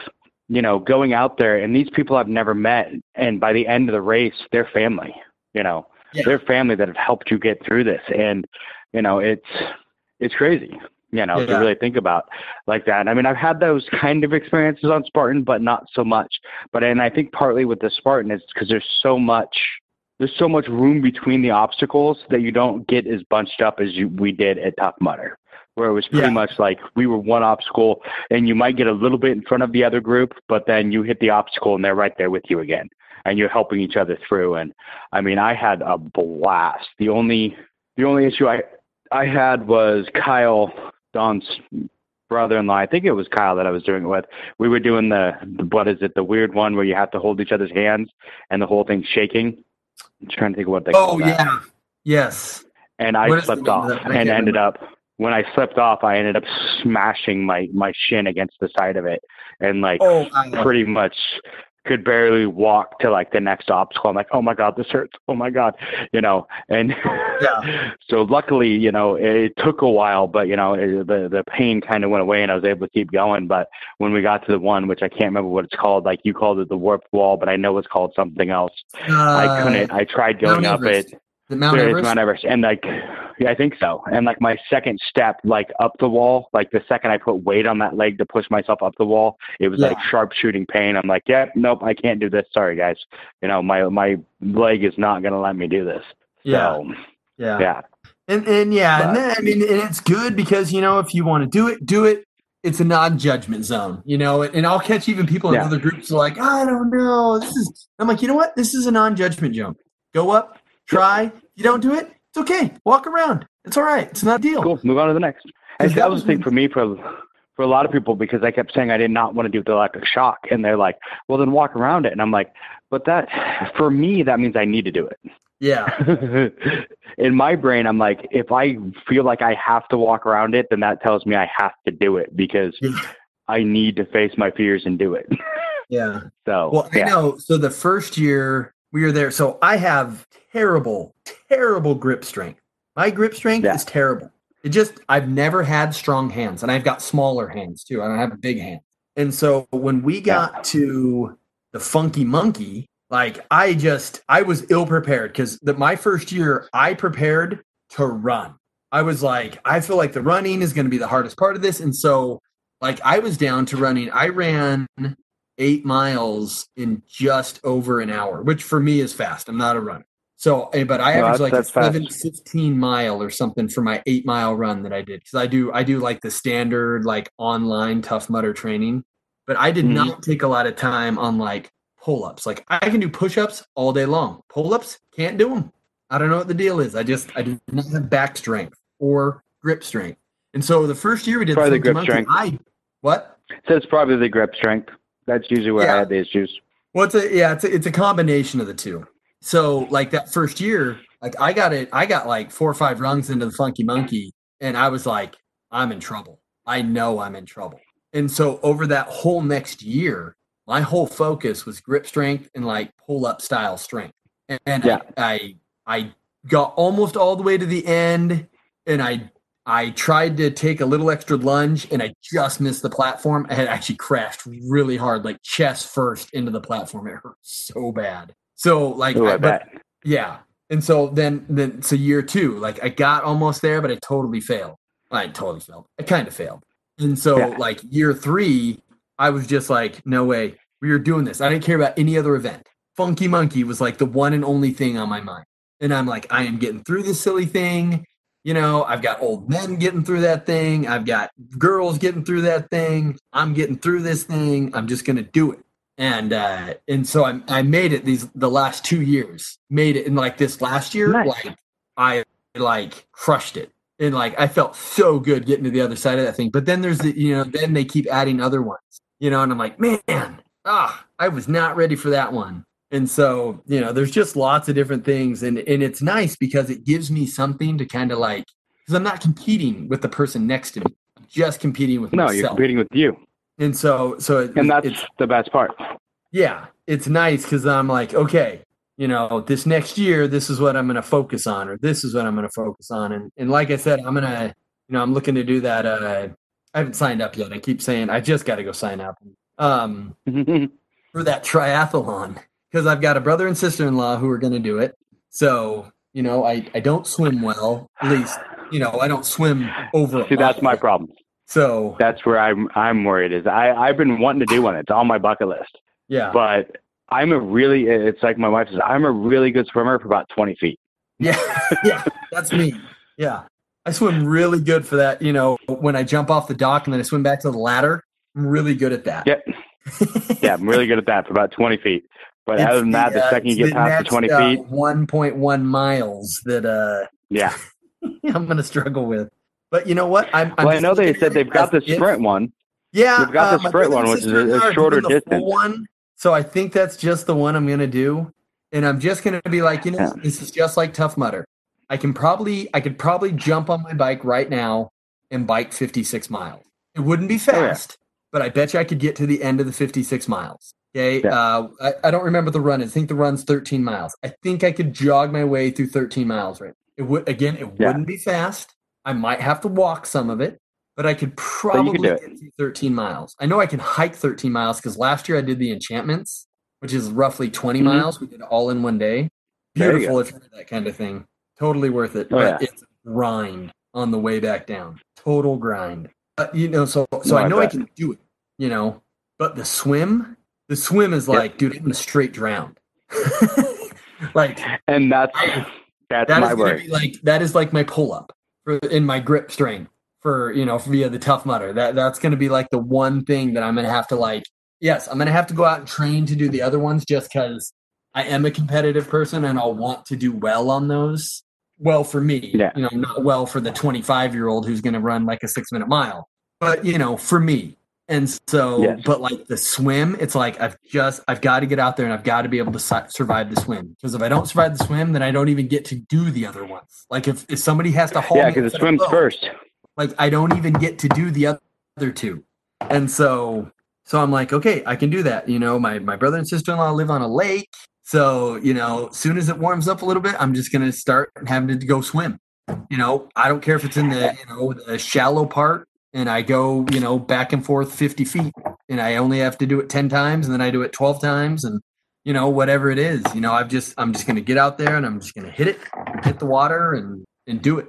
you know going out there and these people I've never met, and by the end of the race, they're family. You know, Yeah. they're family that have helped you get through this, and you know it's it's crazy. You know, to Yeah. really think about like that. I mean, I've had those [LAUGHS] kind of experiences on Spartan, but not so much. But and I think partly with the Spartan is because there's so much there's so much room between the obstacles that you don't get as bunched up as you we did at Tough Mudder, where it was pretty Yeah. much like we were one obstacle and you might get a little bit in front of the other group, but then you hit the obstacle and they're right there with you again, and you're helping each other through. And I mean, I had a blast. The only the only issue I I had was Kyle Don's brother-in-law. I think it was Kyle that I was doing it with. We were doing the, the what is it? The weird one where you have to hold each other's hands and the whole thing's shaking. I'm trying to think of what they call oh that. yeah yes And I What slipped off that? And ended remember. up when I slipped off, I ended up smashing my my shin against the side of it and like oh pretty much could barely walk to like the next obstacle. I'm like, oh my god, this hurts. Oh my god, you know. And Yeah. [LAUGHS] so luckily, you know, it took a while, but you know, it, the the pain kind of went away, and I was able to keep going. But when we got to the one, which I can't remember what it's called, like you called it the warped wall, but I know it's called something else. I Uh, couldn't. I tried going up it. The Mount Everest Mount Everest, and like, yeah, I think so. And like my second step, like up the wall, like the second I put weight on that leg to push myself up the wall, it was like Yeah. sharp shooting pain. I'm like, yeah, nope, I can't do this. Sorry, guys. You know, my my leg is not gonna let me do this. yeah So, yeah yeah, And and yeah, and then, I mean, and it's good because you know if you want to do it, do it. it's a non-judgment zone, you know, and I'll catch even people in Yeah. other groups are like, I don't know. This is I'm like, you know what? This is a non-judgment zone. Go up, try. You don't do it, it's okay. Walk around. It's all right. It's not a deal. Cool. Move on to the next. And that that was the thing for me for for a lot of people because I kept saying I did not want to do the electric shock, and they're like, "Well, then walk around it." And I'm like, "But that for me, that means I need to do it." Yeah. [LAUGHS] In my brain, I'm like, if I feel like I have to walk around it, then that tells me I have to do it because I need to face my fears and do it. Yeah. [LAUGHS] So, Well, I yeah. know. So the first year we were there, so I have terrible, terrible grip strength. My grip strength Yeah. is terrible. It just I've never had strong hands, and I've got smaller hands too. I don't have a big hand. And so when we got to the Funky Monkey, like I just I was ill prepared because my first year I prepared to run. I was like, I feel like the running is going to be the hardest part of this, and so like I was down to running. I ran eight miles in just over an hour, which for me is fast. I'm not a runner. So, eh, but I No, averaged like a that's fast. seven, 15 mile or something for my eight mile run that I did. Cause I do, I do like the standard, like online tough mudder training, but I did Mhm. not take a lot of time on like pull ups. Like I can do push ups all day long. Pull ups, can't do them. I don't know what the deal is. I just, I do not have back strength or grip strength. And so the first year we did Probably the grip Monkey, strength. I, what? so it's probably the grip strength. That's usually where Yeah. I had the issues. Well, it's a yeah, it's a, it's a combination of the two. So like that first year, like I got it, I got like four or five rungs into the Funky Monkey, and I was like, I'm in trouble. I know I'm in trouble. And so over that whole next year, my whole focus was grip strength and like pull up style strength. And, and Yeah. I, I I got almost all the way to the end, and I I tried to take a little extra lunge and I just missed the platform. I had actually crashed really hard, like chest first into the platform. It hurt so bad. So like, Ooh, I I- but- yeah. And so then, then so year two, like I got almost there, but I totally failed. I totally failed. I kind of failed. And so Yeah. like year three, I was just like, no way, we are doing this. I didn't care about any other event. Funky Monkey was like the one and only thing on my mind. And I'm like, I am getting through this silly thing. You know, I've got old men getting through that thing. I've got girls getting through that thing. I'm getting through this thing. I'm just gonna do it. And uh and so I I made it these the last two years. Made it in like this last year, Nice. like I like crushed it. And like I felt so good getting to the other side of that thing. But then there's the you know, then they keep adding other ones. You know, and I'm like, man, ah, I was not ready for that one. And so, you know, there's just lots of different things. And and it's nice because it gives me something to kind of like because I'm not competing with the person next to me. I'm just competing with No, myself. you're competing with you, and so so it, and that's it's the best part. yeah, it's nice because I'm like, okay, you know, this next year, this is what I'm going to focus on, or this is what I'm going to focus on. And and like I said, I'm gonna, you know, I'm looking to do that. Uh, I haven't signed up yet. I keep saying I just got to go sign up um, [LAUGHS] for that triathlon because I've got a brother and sister in law who are going to do it. So you know, I I don't swim well. At least you know, I don't swim over. See, that's my problem. So That's where I'm I'm worried. Is I I've been wanting to do one. It's on my bucket list, yeah, but I'm a really. It's like my wife says. I'm a really good swimmer for about 20 feet. [LAUGHS] Yeah, yeah, that's me. Yeah, I swim really good for that. You know, when I jump off the dock and then I swim back to the ladder, I'm really good at that. Yep. [LAUGHS] Yeah, I'm really good at that for about 20 feet. But other than that, the uh, second you get past the 20 uh, feet, 1.1 miles that uh yeah. [LAUGHS] I'm going to struggle with. But you know what? I'm, I'm Well, I know they said they've got the as if- sprint one. Yeah, They've got the uh, my sprint one, which is a- and a I are shorter the distance. One, so I think that's just the one I'm going to do, and I'm just going to be like, you know, Yeah. this is just like Tough Mudder. I can probably, I could probably jump on my bike right now and bike 56 miles. It wouldn't be Oh, yeah. fast, but I bet you I could get to the end of the 56 miles. Okay, Yeah. uh, I, I don't remember the run. I think the run's 13 miles. I think I could jog my way through 13 miles. Right. It would again. It Yeah. wouldn't be fast. I might have to walk some of it, but I could probably get through 13 miles. I know I can hike 13 miles because last year I did the enchantments, which is roughly 20 Mhm. miles. We did all in one day. You Beautiful if you're that kind of thing. Totally worth it. Oh, but yeah. it's a grind on the way back down. Total grind. But you know, so so No, I I know I bet. can do it, you know. But the swim, the swim is Yep. like, dude, I'm straight drowned. [LAUGHS] like And that's that's that my worry. like that is like my pull up in my grip strength for you know via the tough mudder. That that's going to be like the one thing that I'm going to have to like. Yes, I'm going to have to go out and train to do the other ones just because I am a competitive person and I'll want to do well on those. Well, for me, Yeah. you know, not well for the 25 year old who's going to run like a six minute mile, but you know, for me. And so, Yes. but like the swim, it's like I've just I've got to get out there and I've got to be able to su- survive the swim because if I don't survive the swim, then I don't even get to do the other ones. Like if if somebody has to hold, Yeah, me because it swims boat, first. like I don't even get to do the other two. And so so I'm like, okay, I can do that. You know, my my brother and sister-in-law live on a lake. So, you know, as soon as it warms up a little bit, I'm just gonna start having to go swim. You know, I don't care if it's in the, you know, the shallow part and I go, you know, back and forth 50 feet and I only have to do it 10 times and then I do it 12 times and you know, whatever it is, you know, I've just I'm just gonna get out there and I'm just gonna hit it, hit the water and and do it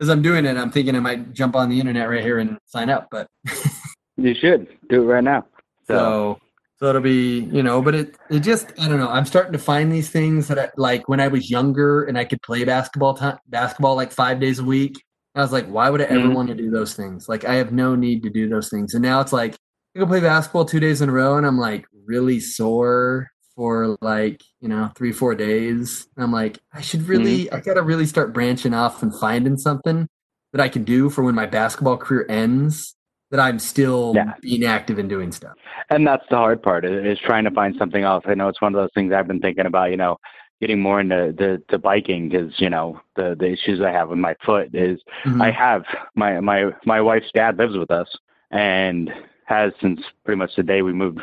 as I'm doing it, I'm thinking I might jump on the internet right here and sign up. But [LAUGHS] You should do it right now. So, so, so it'll be, you know, but it, it just, I don't know. I'm starting to find these things that I, like when I was younger and I could play basketball time, basketball like five days a week. I was like, why would I ever Mhm. want to do those things? Like, I have no need to do those things. And now it's like, I go play basketball two days in a row and I'm like really sore for like, you know, three, four days. And I'm like, I should really, I got to really start branching off and finding something that I can do for when my basketball career ends that I'm still Yeah. being active and doing stuff. and that's the hard part is, is trying to find something else. I know it's one of those things I've been thinking about. You know, getting more into the, the biking because you know the the issues I have with my foot is Mhm. I have my my my wife's dad lives with us and has since pretty much the day we moved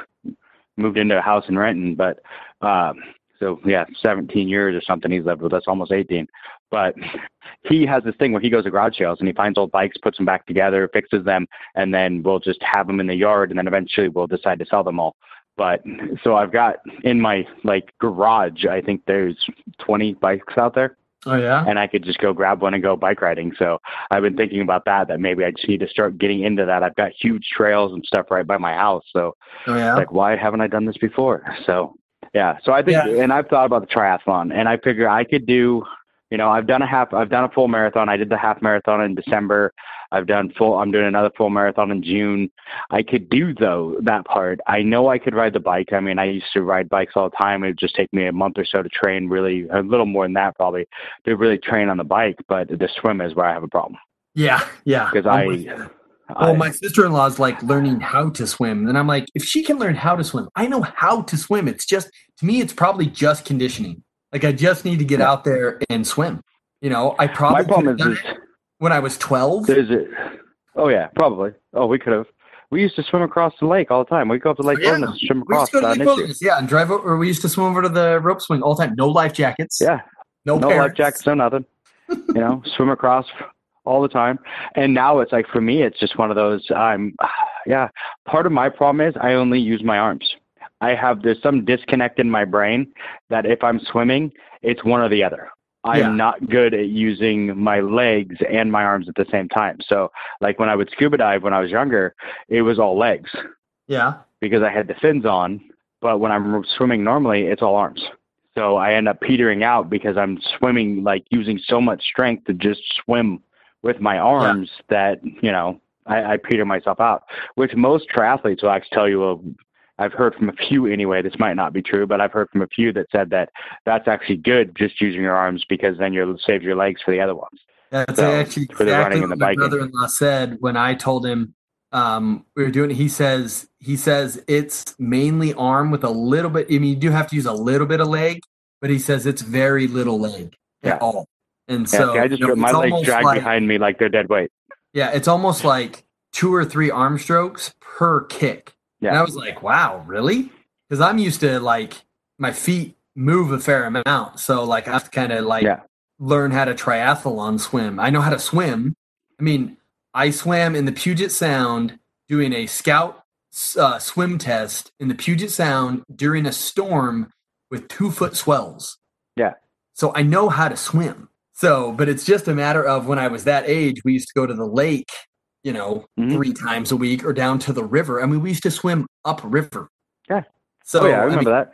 moved into a house in Renton. But um, so yeah, 17 years or something. He's lived with us almost 18. But he has this thing where he goes to garage sales and he finds old bikes, puts them back together, fixes them, and then we'll just have them in the yard, and then eventually we'll decide to sell them all. But so I've got in my like garage, I think there's 20 bikes out there oh yeah. and I could just go grab one and go bike riding. So I've been thinking about that, that maybe I just need to start getting into that. I've got huge trails and stuff right by my house. So Oh yeah. like, why haven't I done this before? So yeah, so I think, Yeah. and I've thought about the triathlon and I figure I could do, you know, I've done a half, I've done a full marathon. I did the half marathon in December. I've done full, I'm doing another full marathon in June. I could do though that part. I know I could ride the bike. I mean, I used to ride bikes all the time. It would just take me a month or so to train really, a little more than that probably, to really train on the bike. But the swim is where I have a problem Yeah. Yeah. because oh I'm I, with you. I, Well, my sister in law's like learning how to swim. And I'm like, if she can learn how to swim, I know how to swim. It's just, to me, it's probably just conditioning. Like, I just need to get out there and swim. You know, I probably my problem is, done is it when I was 12. there's a, oh yeah, probably. Oh, we could have. We used to swim across the lake all the time. We'd go up to Lake Yeah. Wilderness, swim We across used to go to the uh, wilderness, yeah, and drive over. Or we used to swim over to the rope swing all the time. No life jackets. Yeah, No, no life jackets, no nothing. [LAUGHS] you know, swim across all the time. And now it's like for me, it's just one of those. I'm, [SIGHS] yeah. Part of my problem is I only use my arms. I have there's some disconnect in my brain that if I'm swimming, it's one or the other. I'm Yeah. not good at using my legs and my arms at the same time. So, like when I would scuba dive when I was younger, it was all legs Yeah. because I had the fins on. But when I'm swimming normally, it's all arms. So I end up petering out because I'm swimming like using so much strength to just swim with my arms that you know I, I peter myself out. Which most triathletes will actually tell you. Well, I've heard from a few anyway. This might not be true, but I've heard from a few that said that that's actually good just using your arms because then you'll save your legs for the other ones. That's So, actually for the running exactly what my brother-in-law said when I told him um, we were doing. He says he says it's mainly arm with a little bit. I mean, you do have to use a little bit of leg, but he says it's very little leg Yeah. at all. And Yeah, so see, I just you know, my legs drag like- behind me like they're dead weight. Yeah, it's almost like two or three arm strokes per kick. And Yeah. I was like, wow, really? Because I'm used to like my feet move a fair amount. So like I have to kind of like Yeah. learn how to triathlon swim. I know how to swim. I mean, I swam in the Puget Sound doing a scout uh, swim test in the Puget Sound during a storm with two foot swells. Yeah. So I know how to swim. So, but it's just a matter of when I was that age, we used to go to the lake, you know, Mhm. three times a week or down to the river. I mean, we used to swim upriver. Yeah. So, oh yeah, I I remember mean, that.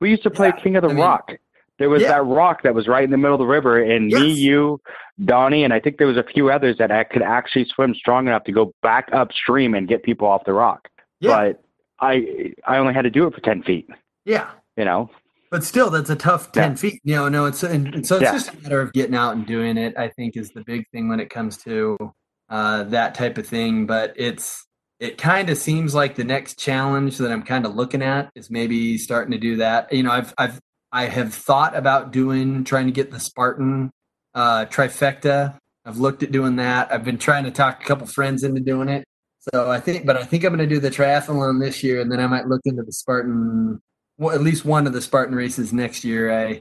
We used to play Yeah, King of the I mean- Rock There was Yeah. that rock that was right in the middle of the river, and me, you, Donnie, and I think there was a few others that I could actually swim strong enough to go back upstream and get people off the rock. Yeah. But I I only had to do it for ten feet. Yeah. You know, But still, that's a tough Yeah. ten feet. You know, no, it's and, and so it's Yeah. just a matter of getting out and doing it. I think is the big thing when it comes to uh, that type of thing. But it's it kind of seems like the next challenge that I'm kind of looking at is maybe starting to do that. You know, I've I've I have thought about doing trying to get the Spartan uh, trifecta. I've looked at doing that. I've been trying to talk a couple friends into doing it. So I think, but I think I'm going to do the triathlon this year, and then I might look into the Spartan well, at least one of the Spartan races next year. I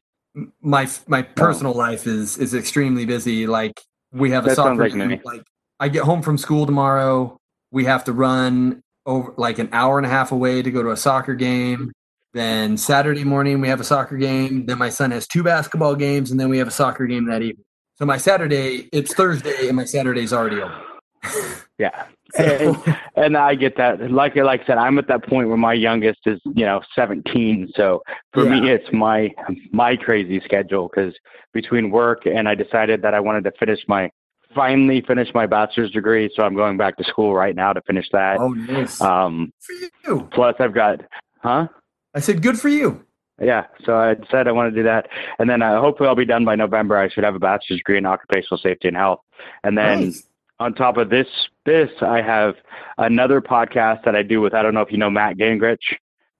my my personal life is is extremely busy. Like we have a That soccer like Like I get home from school tomorrow. We have to run over like an hour and a half away to go to a soccer game. Then Saturday morning we have a soccer game. Then my son has two basketball games, and then we have a soccer game that evening. So my Saturday, it's Thursday, and my Saturday's already over. [LAUGHS] yeah. So- And, and I get that. Like like I said, I'm at that point where my youngest is you know 17. So for me, it's my my crazy schedule because between work and I decided that I wanted to finish my finally finished my bachelor's degree. So I'm going back to school right now to finish that. oh, nice. Um, for you. plus I've got, huh? I said, good for you. Yeah, so I said I want to do that, and then uh, hopefully I'll be done by November. I should have a bachelor's degree in occupational safety and health, and then Nice. on top of this, this I have another podcast that I do with. I don't know if you know Matt Gingrich.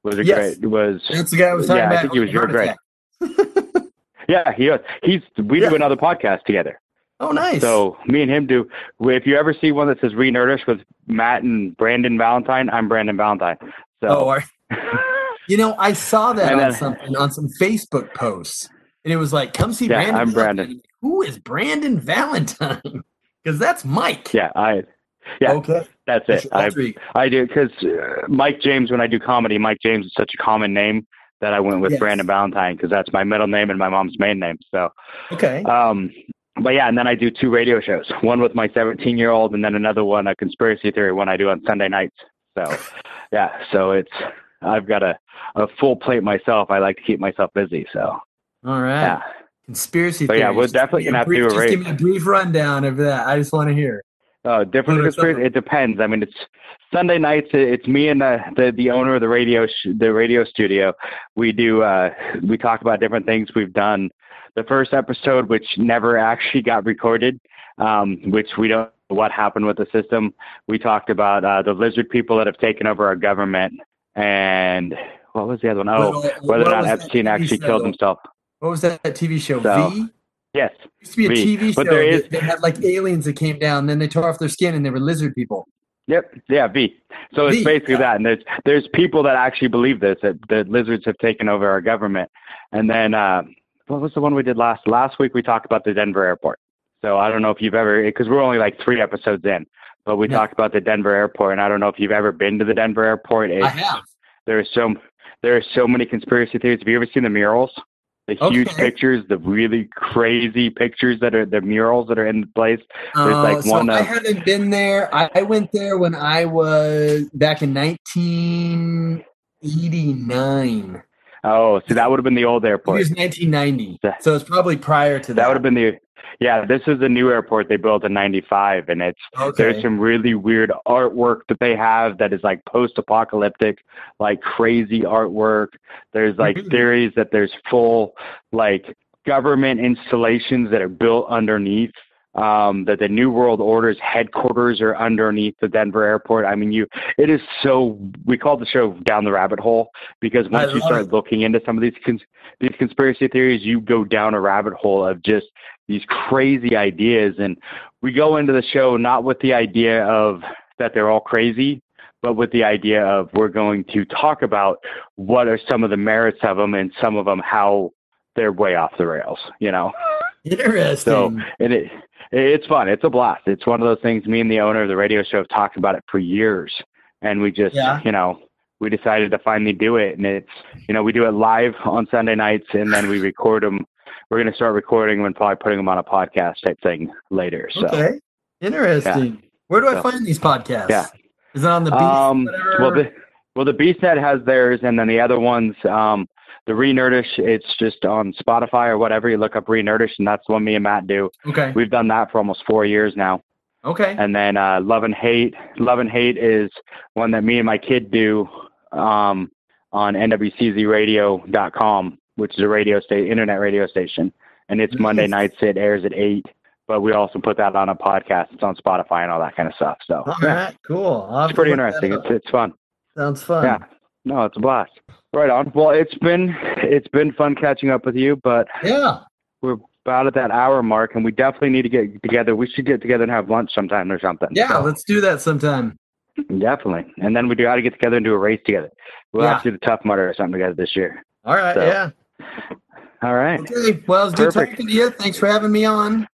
Was a Yes. great was That's the guy I was talking Yeah, I think he was your great. [LAUGHS] yeah he he's we Yeah. do another podcast together. Oh, nice. So me and him do. If you ever see one that says Renerdish with Matt and Brandon Valentine, I'm Brandon Valentine. oh, So are- [LAUGHS] you know, I saw that on something on some Facebook posts, and it was like, "Come see Yeah, Brandon." I'm Valentine. Brandon. Who is Brandon Valentine? [LAUGHS] Because that's Mike. yeah, I yeah Okay. that's it. I. I do because uh, Mike James. When I do comedy, Mike James is such a common name that I went with Yes. Brandon Valentine because that's my middle name and my mom's main name. So, Okay. um, but yeah, and then I do two radio shows. One with my 17 year old, and then another one, a conspiracy theory one I do on Sunday nights. So, [LAUGHS] yeah, so it's I've got a a full plate myself. I like to keep myself busy. So, All right. yeah, Conspiracy But yeah, we're Just definitely gonna have to do a just. Give me a brief rundown of that. I just want to hear. uh, different conspiracy. It depends. I mean, it's Sunday nights. It's me and the the, the owner of the radio sh- the radio studio. We do uh, we talk about different things we've done. The first episode, which never [LAUGHS] actually got recorded, um, which we don't know what happened with the system. We talked about uh, the lizard people that have taken over our government, and what was the other one? Oh, What- whether or not Epstein actually killed himself. What was that TV show? So, V. Yes. used to be a V. TV But show. there is- they had like aliens that came down, then they tore off their skin and they were lizard people. Yep. Yeah, V. So it's V, basically yeah. that. And there's there's people that actually believe this that the lizards have taken over our government. And then uh, what was the one we did last last week? We talked about the Denver airport. So I don't know if you've ever because we're only like three episodes in, but we Yeah. talked about the Denver airport. And I don't know if you've ever been to the Denver airport. It's, I have. There's so there are so many conspiracy theories. Have you ever seen the murals? The huge pictures, the really crazy pictures that are the murals that are in the place. There's Uh, like so one I haven't been there. I, I went there when I was back in 1989. Oh, see, that would have been the old airport. It was 1990. So it's probably prior to that. That would have been the yeah. This is the new airport they built in '95, and it's okay. there's some really weird artwork that they have that is like post-apocalyptic, like crazy artwork. There's like Mhm. theories that there's full like government installations that are built underneath. Um, that the New World Order's headquarters are underneath the Denver airport. I mean, you, it is so. We call the show "Down the Rabbit Hole" because once you start it. looking into some of these cons- these conspiracy theories, you go down a rabbit hole of just these crazy ideas. And we go into the show not with the idea of that they're all crazy, but with the idea of we're going to talk about what are some of the merits of them and some of them how they're way off the rails, you know? [LAUGHS] [LAUGHS] Interesting. So, and it, it's fun. It's a blast. It's one of those things me and the owner of the radio show have talked about it for years. And we just, Yeah. you know, we decided to finally do it. And it's, you know, we do it live on Sunday nights and then we record them. We're going to start recording them and probably putting them on a podcast type thing later. So, okay. Interesting. Where do I So- find these podcasts? Yeah. Is it on the beach? um, well, the, well, the BeastNet has theirs and then the other ones, um, the Renerdish, it's just on Spotify or whatever. You look up Renerdish, and that's what me and Matt do. Okay. We've done that for almost four years now. Okay. And then uh, Love and Hate. Love and Hate is one that me and my kid do um, on nwczradio.com, which is a radio station, internet radio station. And it's Monday nights. It airs at 8. But we also put that on a podcast. It's on Spotify and all that kind of stuff. So All right. Cool. It's pretty interesting. It's, it's fun. Sounds fun. Yeah. No, it's a blast. Right on. Well, it's been it's been fun catching up with you, but Yeah. we're about at that hour mark, and we definitely need to get together. We should get together and have lunch sometime or something. Yeah. So, Let's do that sometime. definitely. And then we do got to get together and do a race together. We'll have to do the Tough Mudder or something together this year. All right. So, yeah. All right. Okay. Well, it's good talking to you. Thanks for having me on.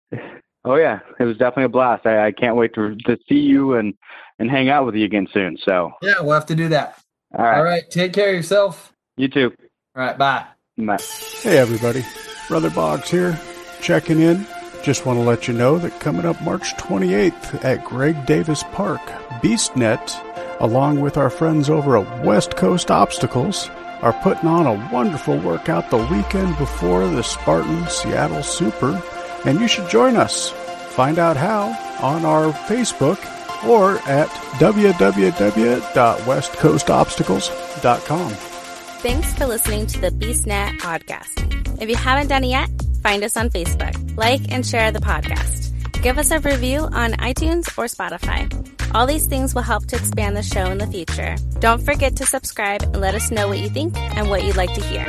Oh yeah, it was definitely a blast. I, I can't wait to to see you and and hang out with you again soon. So, Yeah. We'll have to do that. All right. All right. Take care of yourself. You too. All right. Bye. Bye. Hey, everybody. Brother Boggs here, checking in. Just want to let you know that coming up March 28th at Greg Davis Park, BeastNet, along with our friends over at West Coast Obstacles, are putting on a wonderful workout the weekend before the Spartan Seattle Super, and you should join us. Find out how on our Facebook or at www.westcoastobstacles.com. Thanks for listening to the BeastNet podcast. If you haven't done it yet, find us on Facebook, like and share the podcast. Give us a review on iTunes or Spotify. All these things will help to expand the show in the future. Don't forget to subscribe and let us know what you think and what you'd like to hear.